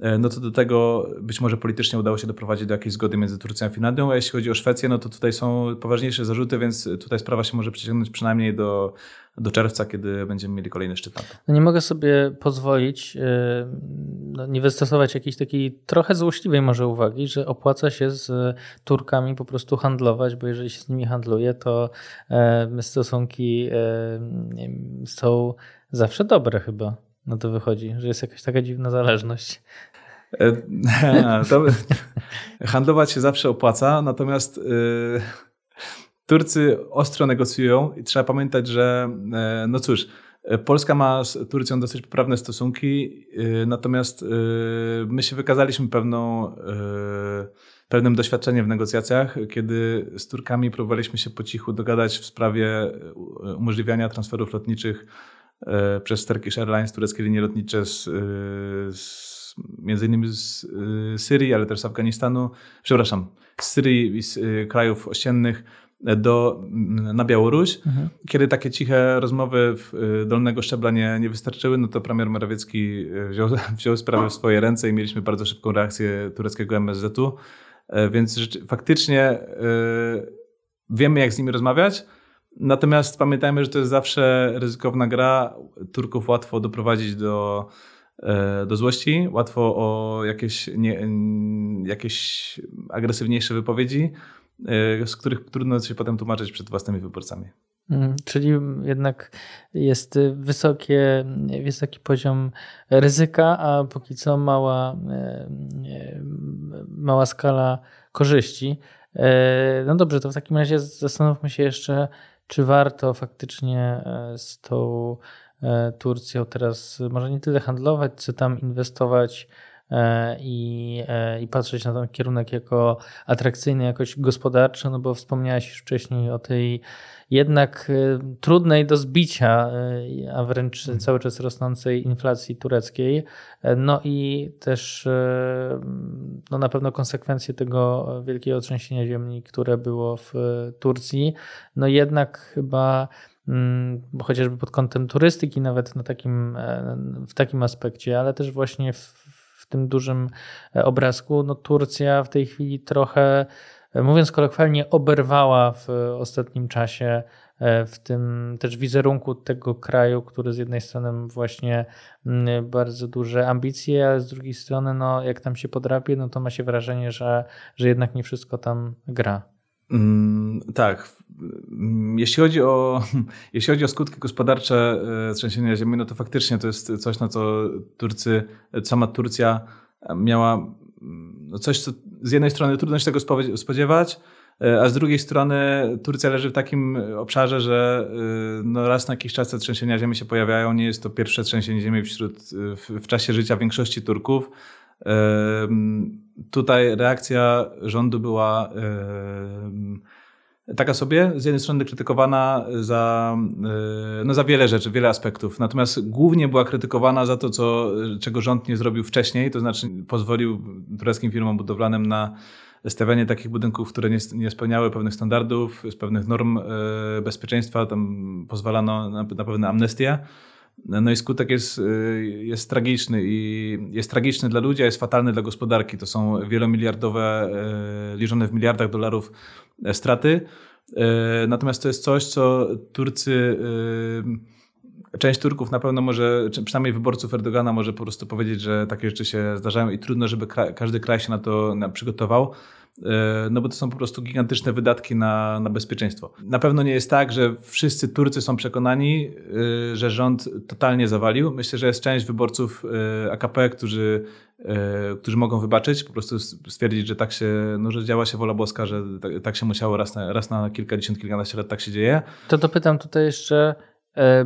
E, no to do tego być może politycznie udało się doprowadzić do jakiejś zgody między Turcją a Finlandią, a jeśli chodzi o Szwecję, no to tutaj są poważniejsze zarzuty, więc tutaj sprawa się może przeciągnąć przynajmniej do, do czerwca, kiedy będziemy mieli kolejny szczyt. No nie mogę sobie pozwolić e, no nie wystosować jakiejś takiej trochę złośliwej może uwagi, że opłaca się z Turkami po prostu handlować, bo jeżeli się z nimi handluje, to stosunki są zawsze dobre chyba. No to wychodzi, że jest jakaś taka dziwna zależność. E, to, handlować się zawsze opłaca, natomiast yy, Turcy ostro negocjują i trzeba pamiętać, że yy, no cóż, Polska ma z Turcją dosyć poprawne stosunki, natomiast my się wykazaliśmy pewną, pewnym doświadczeniem w negocjacjach, kiedy z Turkami próbowaliśmy się po cichu dogadać w sprawie umożliwiania transferów lotniczych E, przez Turkish Airlines, tureckie linie lotnicze z, e, z między innymi z e, Syrii, ale też z Afganistanu, przepraszam, z Syrii i z krajów ościennych do, na Białoruś. Mhm. Kiedy takie ciche rozmowy w dolnego szczebla nie, nie wystarczyły, no to premier Morawiecki wziął, wziął sprawę w swoje ręce i mieliśmy bardzo szybką reakcję tureckiego MSZ-u. Więc faktycznie wiemy, jak z nimi rozmawiać. Natomiast pamiętajmy, że to jest zawsze ryzykowna gra. Turków łatwo doprowadzić do, e, do złości, łatwo o jakieś, nie, jakieś agresywniejsze wypowiedzi, e, z których trudno się potem tłumaczyć przed własnymi wyborcami. Mm, czyli jednak jest wysokie, wysoki poziom ryzyka, a póki co mała, e, mała skala korzyści. No dobrze, to w takim razie zastanówmy się jeszcze, czy warto faktycznie e, z tą e, Turcją teraz może nie tyle handlować, co tam inwestować e, i, i patrzeć na ten kierunek jako atrakcyjny jakoś gospodarczo, no bo wspomniałeś już wcześniej o tej jednak y, trudnej do zbicia, y, a wręcz mhm. cały czas rosnącej inflacji tureckiej. E, no i też y, no na pewno konsekwencje tego wielkiego trzęsienia ziemi, które było w Turcji, no jednak chyba mm, chociażby pod kątem turystyki, nawet na takim, e, w takim aspekcie, ale też właśnie w, w tym dużym e, obrazku, no Turcja w tej chwili trochę mówiąc kolokwialnie, oberwała w ostatnim czasie e, w tym też wizerunku tego kraju, który z jednej strony właśnie mm, bardzo duże ambicje, ale z drugiej strony, no, jak tam się podrapie, no to ma się wrażenie, że, że jednak nie wszystko tam gra. Mm, tak. Mm, jeśli chodzi, o, jeśli chodzi o skutki gospodarcze e, trzęsienia ziemi, no to faktycznie to jest coś, na co Turcy, sama Turcja miała no coś, co z jednej strony trudno się tego spodziewać, e, a z drugiej strony Turcja leży w takim obszarze, że e, no raz na jakiś czas te trzęsienia ziemi się pojawiają. Nie jest to pierwsze trzęsienie ziemi wśród, w, w czasie życia większości Turków. Tutaj reakcja rządu była taka sobie, z jednej strony krytykowana za, e, no za wiele rzeczy, wiele aspektów. Natomiast głównie była krytykowana za to, co, czego rząd nie zrobił wcześniej, to znaczy pozwolił tureckim firmom budowlanym na stawianie takich budynków, które nie, nie spełniały pewnych standardów, z pewnych norm e, bezpieczeństwa, tam pozwalano na, na pewne amnestie. No i skutek jest, y, jest tragiczny i jest tragiczny dla ludzi, a jest fatalny dla gospodarki. To są wielomiliardowe, y, liczone w miliardach dolarów e, straty. E, natomiast to jest coś, co Turcy, y, część Turków na pewno może, przynajmniej wyborców Erdogana może po prostu powiedzieć, że takie rzeczy się zdarzają i trudno, żeby każdy kraj się na to przygotował. E, no bo to są po prostu gigantyczne wydatki na, na bezpieczeństwo. Na pewno nie jest tak, że wszyscy Turcy są przekonani, e, że rząd totalnie zawalił. Myślę, że jest część wyborców e, AKP, którzy, którzy mogą wybaczyć, po prostu stwierdzić, że tak się, no, że działa się wola boska, że tak, tak się musiało raz na, raz na kilkadziesiąt, kilkanaście lat tak się dzieje. To dopytam tutaj jeszcze,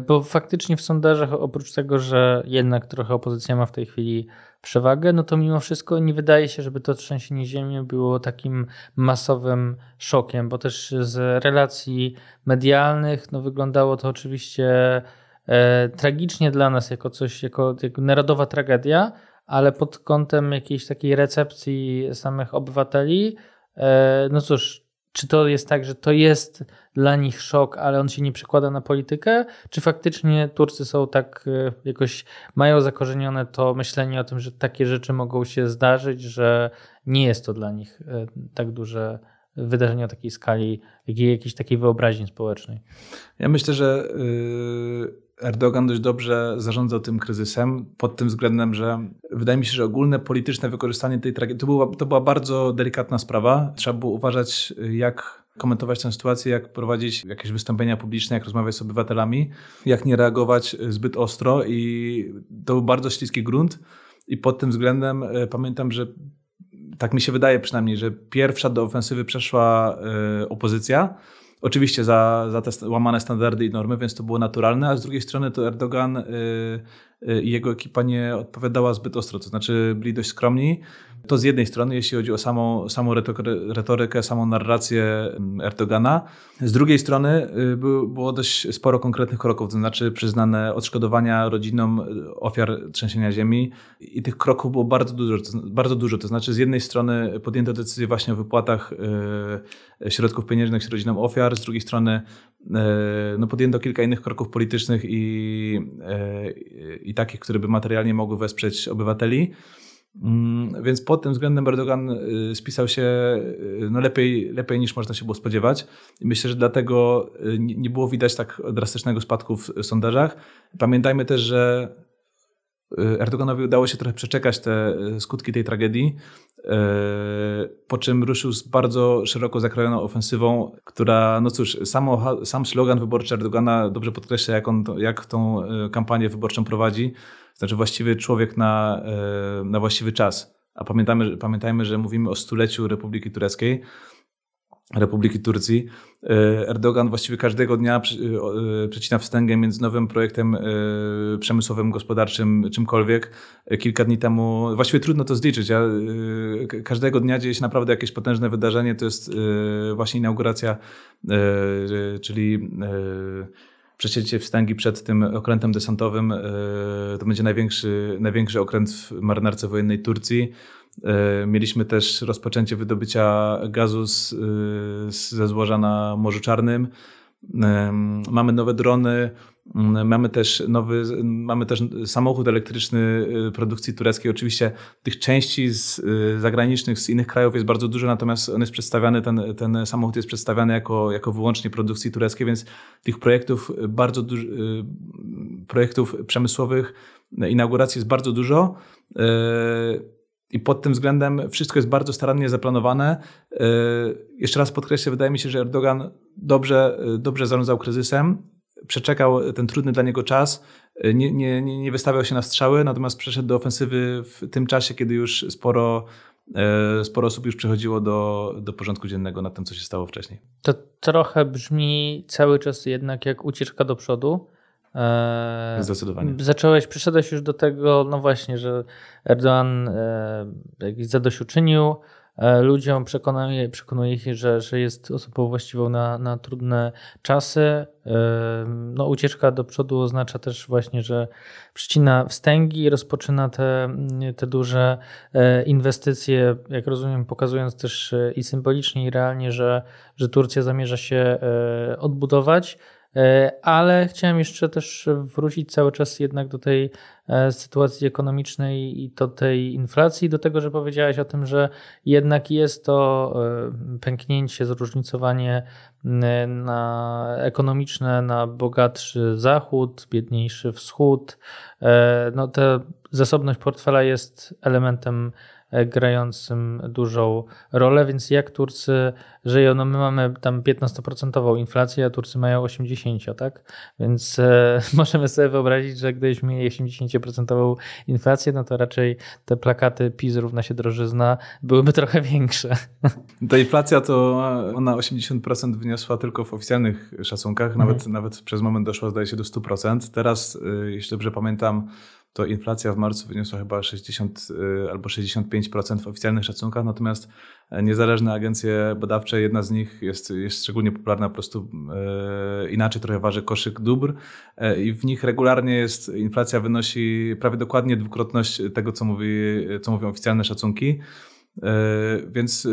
bo faktycznie w sondażach oprócz tego, że jednak trochę opozycja ma w tej chwili przewagę, no to mimo wszystko nie wydaje się, żeby to trzęsienie ziemi było takim masowym szokiem, bo też z relacji medialnych no wyglądało to oczywiście e, tragicznie dla nas jako coś, jako, jako narodowa tragedia, ale pod kątem jakiejś takiej recepcji samych obywateli, e, no cóż, czy to jest tak, że to jest dla nich szok, ale on się nie przekłada na politykę? Czy faktycznie Turcy są tak e, jakoś, mają zakorzenione to myślenie o tym, że takie rzeczy mogą się zdarzyć, że nie jest to dla nich e, tak duże wydarzenie o takiej skali, jakiejś takiej wyobraźni społecznej? Ja myślę, że. Yy Erdogan dość dobrze zarządzał tym kryzysem pod tym względem, że wydaje mi się, że ogólne polityczne wykorzystanie tej tragedii to była, to była bardzo delikatna sprawa. Trzeba było uważać, jak komentować tę sytuację, jak prowadzić jakieś wystąpienia publiczne, jak rozmawiać z obywatelami, jak nie reagować zbyt ostro i to był bardzo śliski grunt i pod tym względem e, pamiętam, że tak mi się wydaje przynajmniej, że pierwsza do ofensywy przeszła e, opozycja, Oczywiście za, za te łamane standardy i normy, więc to było naturalne, a z drugiej strony to Erdogan y, i jego ekipa nie odpowiadała zbyt ostro, to znaczy byli dość skromni. To z jednej strony, jeśli chodzi o samą, samą retorykę, samą narrację mm, Erdogana. Z drugiej strony y, było dość sporo konkretnych kroków, to znaczy przyznane odszkodowania rodzinom y, ofiar trzęsienia ziemi i tych kroków było bardzo dużo, bardzo dużo. To znaczy z jednej strony podjęto decyzję właśnie o wypłatach y, środków pieniężnych rodzinom ofiar, z drugiej strony no podjęto kilka innych kroków politycznych i, i takich, które by materialnie mogły wesprzeć obywateli. Mm, więc pod tym względem Erdogan y, spisał się y, no lepiej, lepiej niż można się było spodziewać. I myślę, że dlatego y, nie było widać tak drastycznego spadku w sondażach. Pamiętajmy też, że Erdoganowi udało się trochę przeczekać te skutki tej tragedii, po czym ruszył z bardzo szeroko zakrojoną ofensywą, która, no cóż, samo, sam slogan wyborczy Erdogana dobrze podkreśla, jak, on, jak tą kampanię wyborczą prowadzi. Znaczy właściwy człowiek na, na właściwy czas. A pamiętajmy, pamiętajmy, że mówimy o stuleciu Republiki Tureckiej, Republiki Turcji. E, Erdogan właściwie każdego dnia e, przecina wstęgę między nowym projektem przemysłowym, gospodarczym, czymkolwiek. Kilka dni temu, właściwie trudno to zliczyć, ja, każdego dnia dzieje się naprawdę jakieś potężne wydarzenie. To jest właśnie inauguracja, czyli przecięcie wstęgi przed tym okrętem desantowym. E, to będzie największy, największy okręt w marynarce wojennej Turcji. E, mieliśmy też rozpoczęcie wydobycia gazu z, e, ze złoża na Morzu Czarnym. Mamy nowe drony, mamy też nowy, mamy też samochód elektryczny produkcji tureckiej. Oczywiście tych części z zagranicznych, z innych krajów jest bardzo dużo, natomiast on jest przedstawiany, ten, ten samochód jest przedstawiany jako, jako wyłącznie produkcji tureckiej, więc tych projektów bardzo projektów przemysłowych, inauguracji jest bardzo dużo. I pod tym względem wszystko jest bardzo starannie zaplanowane. E, jeszcze raz podkreślę, wydaje mi się, że Erdogan dobrze, e, dobrze zarządzał kryzysem, przeczekał ten trudny dla niego czas, e, nie, nie, nie wystawiał się na strzały, natomiast przeszedł do ofensywy w tym czasie, kiedy już sporo, sporo osób już przechodziło do, do porządku dziennego na tym, co się stało wcześniej. To trochę brzmi cały czas jednak jak ucieczka do przodu. E, Zdecydowanie. Zacząłeś, przyszedłeś już do tego, no właśnie, że Erdogan e, jakiś zadośćuczynił e, ludziom, przekonuje, przekonuje ich, że, że jest osobą właściwą na, na trudne czasy. No, ucieczka do przodu oznacza też właśnie, że przycina wstęgi, rozpoczyna te, te duże inwestycje, jak rozumiem, pokazując też i symbolicznie, i realnie, że, że Turcja zamierza się odbudować. E, ale chciałem jeszcze też wrócić cały czas jednak do tej e, sytuacji ekonomicznej i do tej inflacji, do tego, że powiedziałeś o tym, że jednak jest to e, pęknięcie, zróżnicowanie na ekonomiczne na bogatszy zachód, biedniejszy wschód. No, ta zasobność portfela jest elementem grającym dużą rolę, więc jak Turcy żyją, no my mamy tam 15% inflację, a Turcy mają 80%, tak? Więc e, możemy sobie wyobrazić, że gdybyśmy mieli 80% inflację, no to raczej te plakaty PiS równa się drożyzna byłyby trochę większe. Ta inflacja to ona 80% wyniosła tylko w oficjalnych szacunkach, nawet, mhm. nawet przez moment doszła zdaje się do 100%. Teraz, e, jeśli dobrze pamiętam, to inflacja w marcu wyniosła chyba 60 y, albo 65% w oficjalnych szacunkach, natomiast e, niezależne agencje badawcze, jedna z nich jest, jest szczególnie popularna, po prostu e, inaczej trochę waży koszyk dóbr e, i w nich regularnie jest, inflacja wynosi prawie dokładnie dwukrotność tego, co, mówi, co mówią oficjalne szacunki. Więc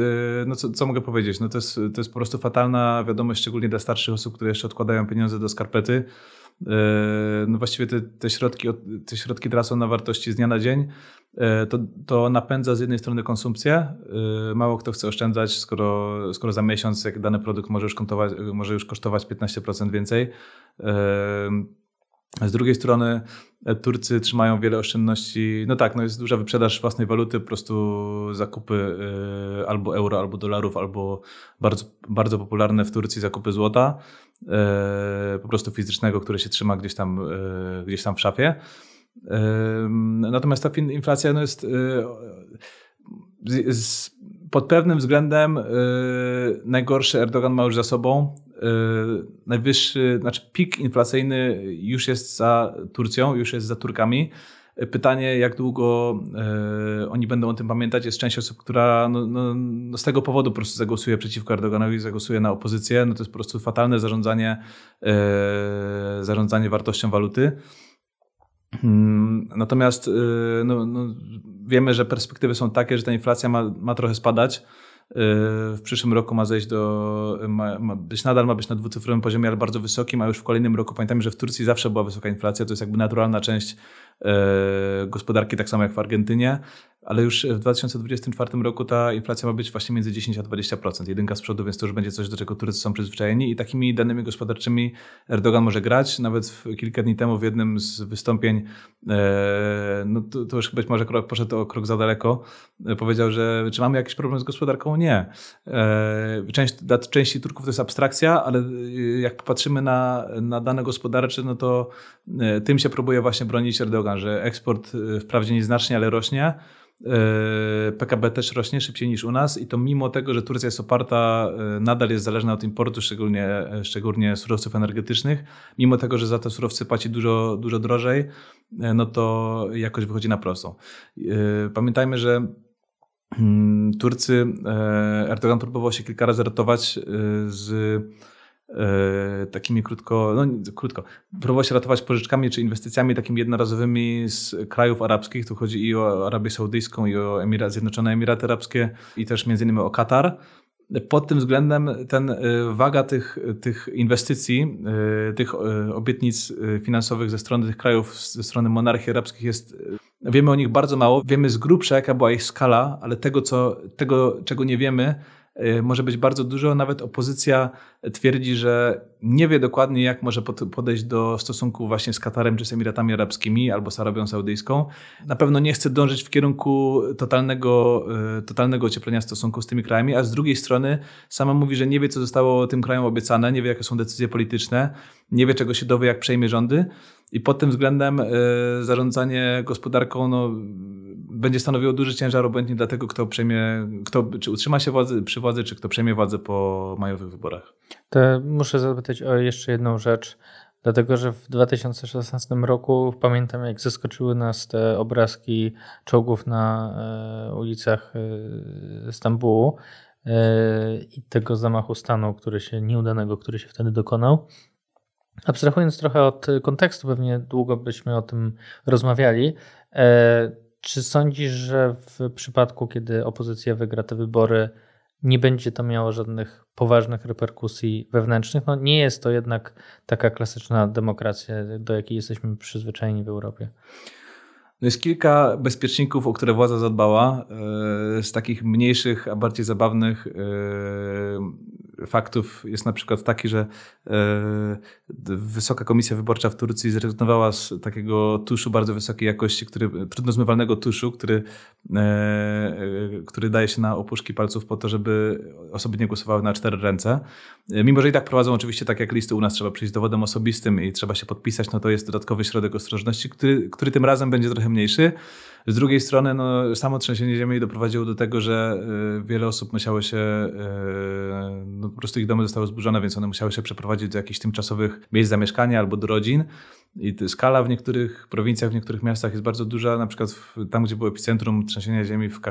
no co, co, mogę powiedzieć? No to, jest, to jest po prostu fatalna wiadomość, szczególnie dla starszych osób, które jeszcze odkładają pieniądze do skarpety. E, no właściwie te, te, środki, te środki tracą na wartości z dnia na dzień. E, to, to napędza z jednej strony konsumpcję. E, mało kto chce oszczędzać, skoro, skoro za miesiąc jak dany produkt może już, kontować, może już kosztować 15% więcej. Z drugiej strony Turcy trzymają wiele oszczędności. No tak, no jest duża wyprzedaż własnej waluty, po prostu zakupy albo euro, albo dolarów, albo bardzo, bardzo popularne w Turcji zakupy złota. E, po prostu fizycznego, które się trzyma gdzieś tam, e, gdzieś tam w szafie. E, natomiast ta inflacja no jest pod pewnym względem najgorszy Erdogan ma już za sobą. Najwyższy, znaczy pik inflacyjny już jest za Turcją, już jest za Turkami. Pytanie, jak długo e, oni będą o tym pamiętać, jest część osób, która no, no, no z tego powodu po prostu zagłosuje przeciwko Erdoganowi, zagłosuje na opozycję. No to jest po prostu fatalne zarządzanie, e, zarządzanie wartością waluty. Hmm, natomiast no, no, wiemy, że perspektywy są takie, że ta inflacja ma, ma trochę spadać. W przyszłym roku ma zejść do, ma, ma, być nadal ma być na dwucyfrowym poziomie, ale bardzo wysokim, a już w kolejnym roku pamiętajmy, że w Turcji zawsze była wysoka inflacja, to jest jakby naturalna część gospodarki, tak samo jak w Argentynie, ale już w 2024 roku ta inflacja ma być właśnie między 10 a 20%. Jedynka z przodu, więc to już będzie coś, do czego Turcy są przyzwyczajeni i takimi danymi gospodarczymi Erdogan może grać. Nawet kilka dni temu w jednym z wystąpień, e, no to, to już być może krok, poszedł o krok za daleko, e, powiedział, że czy mamy jakiś problem z gospodarką? Nie. Część, dla części Turków to jest abstrakcja, ale jak popatrzymy na, na dane gospodarcze, no to tym się próbuje właśnie bronić Erdogan, że eksport wprawdzie nieznacznie, ale rośnie, E, PKB też rośnie szybciej niż u nas i to mimo tego, że Turcja jest oparta, e, nadal jest zależna od importu, szczególnie, e, szczególnie surowców energetycznych, mimo tego, że za te surowce płaci dużo, dużo drożej, no to jakoś wychodzi na prostą. Pamiętajmy, że mm, Turcy, Erdogan próbował się kilka razy ratować z E, takimi krótko, no krótko, próbował się ratować pożyczkami czy inwestycjami takimi jednorazowymi z krajów arabskich. Tu chodzi i o Arabię Saudyjską, i o Emirat, Zjednoczone Emiraty Arabskie, i też między innymi o Katar. Pod tym względem ten e, waga tych, tych inwestycji, e, tych obietnic finansowych ze strony tych krajów, ze strony monarchii arabskich jest, wiemy o nich bardzo mało. Wiemy z grubsza, jaka była ich skala, ale tego, co, tego czego nie wiemy, może być bardzo dużo. Nawet opozycja twierdzi, że nie wie dokładnie, jak może podejść do stosunku właśnie z Katarem czy z Emiratami Arabskimi albo z Arabią Saudyjską. Na pewno nie chce dążyć w kierunku totalnego, y, totalnego ocieplenia stosunków z tymi krajami, a z drugiej strony sama mówi, że nie wie, co zostało tym krajom obiecane, nie wie, jakie są decyzje polityczne, nie wie, czego się dowie, jak przejmie rządy. I pod tym względem y, zarządzanie gospodarką no, będzie stanowiło duży ciężar obojętnie dla tego, kto przejmie, kto, czy utrzyma się władzy, przy władzy, czy kto przejmie władzę po majowych wyborach. To muszę zapytać o jeszcze jedną rzecz, dlatego że w 2016 roku pamiętam, jak zaskoczyły nas te obrazki czołgów na e, ulicach e, Stambułu e, i tego zamachu stanu, który się nieudanego, który się wtedy dokonał. Abstrahując trochę od kontekstu, pewnie długo byśmy o tym rozmawiali. Czy sądzisz, że w przypadku, kiedy opozycja wygra te wybory, nie będzie to miało żadnych poważnych reperkusji wewnętrznych? No nie jest to jednak taka klasyczna demokracja, do jakiej jesteśmy przyzwyczajeni w Europie. No jest kilka bezpieczników, o które władza zadbała. E, z takich mniejszych, a bardziej zabawnych e, faktów jest na przykład taki, że e, Wysoka Komisja Wyborcza w Turcji zrezygnowała z takiego tuszu bardzo wysokiej jakości, który, trudno zmywalnego tuszu, który, e, e, który daje się na opuszki palców po to, żeby osoby nie głosowały na cztery ręce. Mimo, że i tak prowadzą oczywiście tak jak listy u nas, trzeba przyjść dowodem osobistym i trzeba się podpisać, no to jest dodatkowy środek ostrożności, który, który tym razem będzie trochę mniejszy. Z drugiej strony no, samo trzęsienie ziemi doprowadziło do tego, że y, wiele osób musiało się, y, no, po prostu ich domy zostały zburzone, więc one musiały się przeprowadzić do jakichś tymczasowych miejsc zamieszkania albo do rodzin. I skala w niektórych prowincjach, w niektórych miastach jest bardzo duża. Na przykład tam, gdzie było epicentrum trzęsienia ziemi w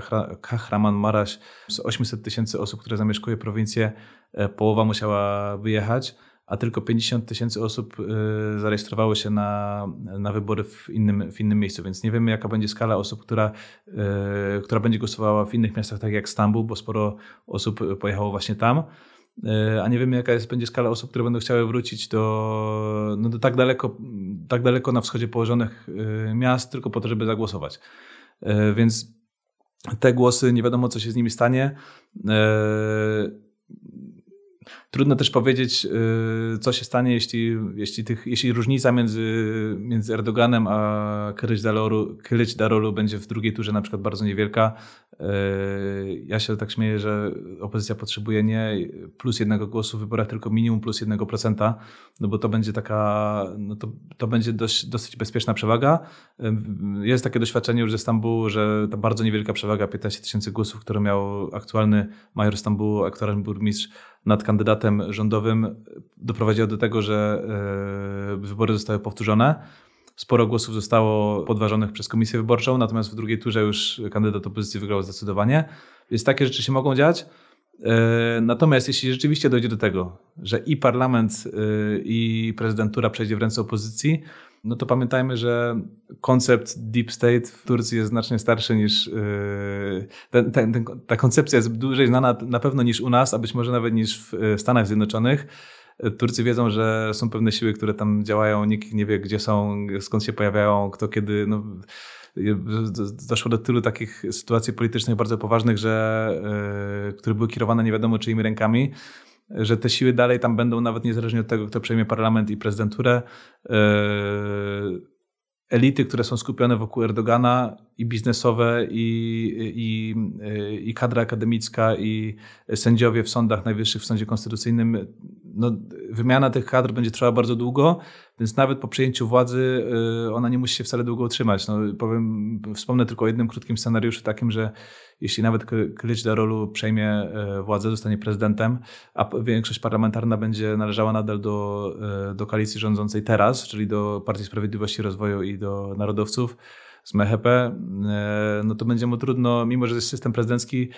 Kahraman Maraś, z 800 tysięcy osób, które zamieszkuje prowincję, e, połowa musiała wyjechać a tylko 50 tysięcy osób y, zarejestrowało się na, na wybory w innym, w innym miejscu, więc nie wiemy, jaka będzie skala osób, która, y, która będzie głosowała w innych miastach, tak jak Stambuł, bo sporo osób pojechało właśnie tam. Y, a nie wiemy, jaka jest, będzie skala osób, które będą chciały wrócić do, no do tak, daleko, tak daleko na wschodzie położonych miast, tylko po to, żeby zagłosować. Więc te głosy, nie wiadomo, co się z nimi stanie Trudno też powiedzieć, y, co się stanie, jeśli, jeśli, tych, jeśli różnica między, między Erdoganem a Kylic Darolu będzie w drugiej turze na przykład bardzo niewielka. Y, ja się tak śmieję, że opozycja potrzebuje nie plus jednego głosu w wyborach, tylko minimum plus jednego procenta, no bo to będzie taka, no to, to będzie dość, dosyć bezpieczna przewaga. Y, jest takie doświadczenie już ze Stambułu, że ta bardzo niewielka przewaga, 15 tysięcy głosów, które miał aktualny major Stambułu, aktualny burmistrz nad kandydatem rządowym doprowadziła do tego, że wybory zostały powtórzone. Sporo głosów zostało podważonych przez komisję wyborczą, natomiast w drugiej turze już kandydat opozycji wygrał zdecydowanie. Więc takie rzeczy się mogą dziać. E, natomiast jeśli rzeczywiście dojdzie do tego, że i parlament, e, i prezydentura przejdzie w ręce opozycji, no to pamiętajmy, że koncept deep state w Turcji jest znacznie starszy niż. E, ten, ten, ten, ta koncepcja jest dłużej znana na pewno niż u nas, a być może nawet niż w Stanach Zjednoczonych. Turcy wiedzą, że są pewne siły, które tam działają, nikt nie wie, gdzie są, skąd się pojawiają, kto kiedy. No, doszło do tylu takich sytuacji politycznych bardzo poważnych, że, e, które były kierowane nie wiadomo czyimi rękami, że te siły dalej tam będą, nawet niezależnie od tego, kto przejmie parlament i prezydenturę. E, elity, które są skupione wokół Erdogana i biznesowe, i, i, i kadra akademicka, i sędziowie w sądach najwyższych, w sądzie konstytucyjnym, no, wymiana tych kadr będzie trwała bardzo długo, więc nawet po przejęciu władzy y, ona nie musi się wcale długo utrzymać. No, powiem, wspomnę tylko o jednym krótkim scenariuszu takim, że jeśli nawet Kılıçdaroğlu przejmie y, władzę, zostanie prezydentem, a większość parlamentarna będzie należała nadal do, y, do koalicji rządzącej teraz, czyli do Partii Sprawiedliwości i Rozwoju i do narodowców, z MHP, no to będzie mu trudno, mimo że jest system prezydencki,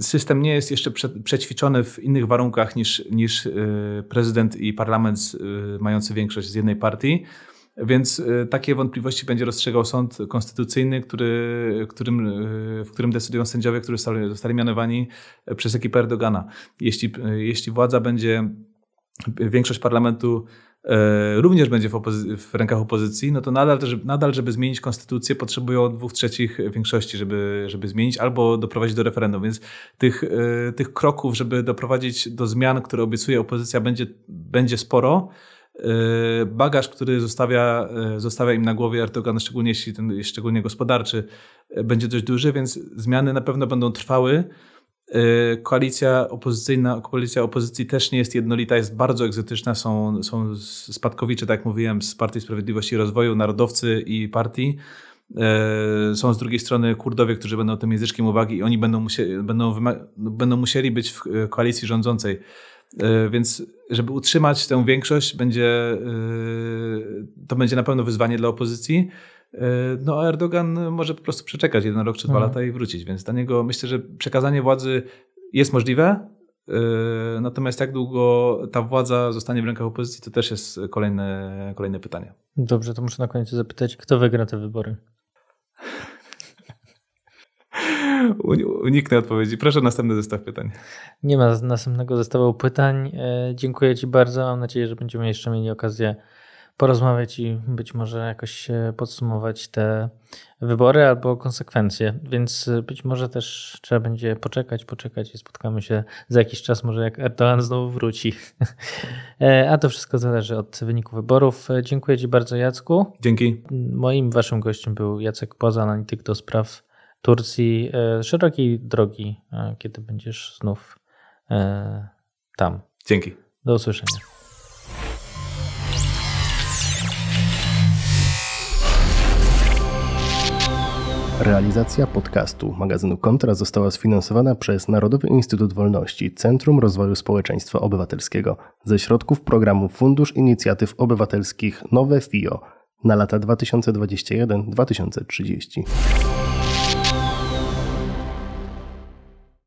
system nie jest jeszcze prze, przećwiczony w innych warunkach niż, niż y, prezydent i parlament y, mający większość z jednej partii. Więc y, takie wątpliwości będzie rozstrzegał sąd konstytucyjny, który, którym, w którym decydują sędziowie, którzy zostali, mianowani przez ekipę Erdogana. Jeśli, jeśli władza będzie, większość parlamentu E, również będzie w, w, rękach opozycji, no to nadal, nadal, żeby zmienić konstytucję, potrzebują dwóch trzecich większości, żeby, żeby zmienić albo doprowadzić do referendum. Więc tych, e, tych kroków, żeby doprowadzić do zmian, które obiecuje opozycja, będzie, będzie sporo. E, bagaż, który zostawia, zostawia im na głowie Erdogan, szczególnie jeśli ten, szczególnie gospodarczy, będzie dość duży, więc zmiany na pewno będą trwały. Y, koalicja opozycyjna, koalicja opozycji też nie jest jednolita, jest bardzo egzotyczna. Są, są spadkowicze, tak jak mówiłem, z Partii Sprawiedliwości i Rozwoju, narodowcy i partii. Y, są z drugiej strony Kurdowie, którzy będą tym języczkiem uwagi i oni będą, musieli, będą, będą musieli być w koalicji rządzącej. Y, więc żeby utrzymać tę większość, będzie, to będzie na pewno wyzwanie dla opozycji. E, no Erdogan może po prostu przeczekać jeden rok czy dwa mhm. lata i wrócić, więc dla niego myślę, że przekazanie władzy jest możliwe, e, Natomiast jak długo ta władza zostanie w rękach opozycji, to też jest kolejne, kolejne pytanie. Dobrze, to muszę na koniec zapytać, kto wygra te wybory? Uniknę odpowiedzi. Proszę następny zestaw pytań. Nie ma następnego zestawu pytań. E, dziękuję Ci bardzo. Mam nadzieję, że będziemy jeszcze mieli okazję porozmawiać i być może jakoś podsumować te wybory albo konsekwencje. Więc być może też trzeba będzie poczekać, poczekać i spotkamy się za jakiś czas, może jak Erdogan znowu wróci. E, a to wszystko zależy od wyniku wyborów. Dziękuję Ci bardzo, Jacku. Dzięki. Moim waszym gościem był Jacek Poza, analityk do spraw Turcji, e, szerokiej drogi, e, kiedy będziesz znów tam. Dzięki. Do usłyszenia. Realizacja podcastu magazynu Kontra została sfinansowana przez Narodowy Instytut Wolności Centrum Rozwoju Społeczeństwa Obywatelskiego ze środków programu Fundusz Inicjatyw Obywatelskich Nowe FIO na lata 2021-2030.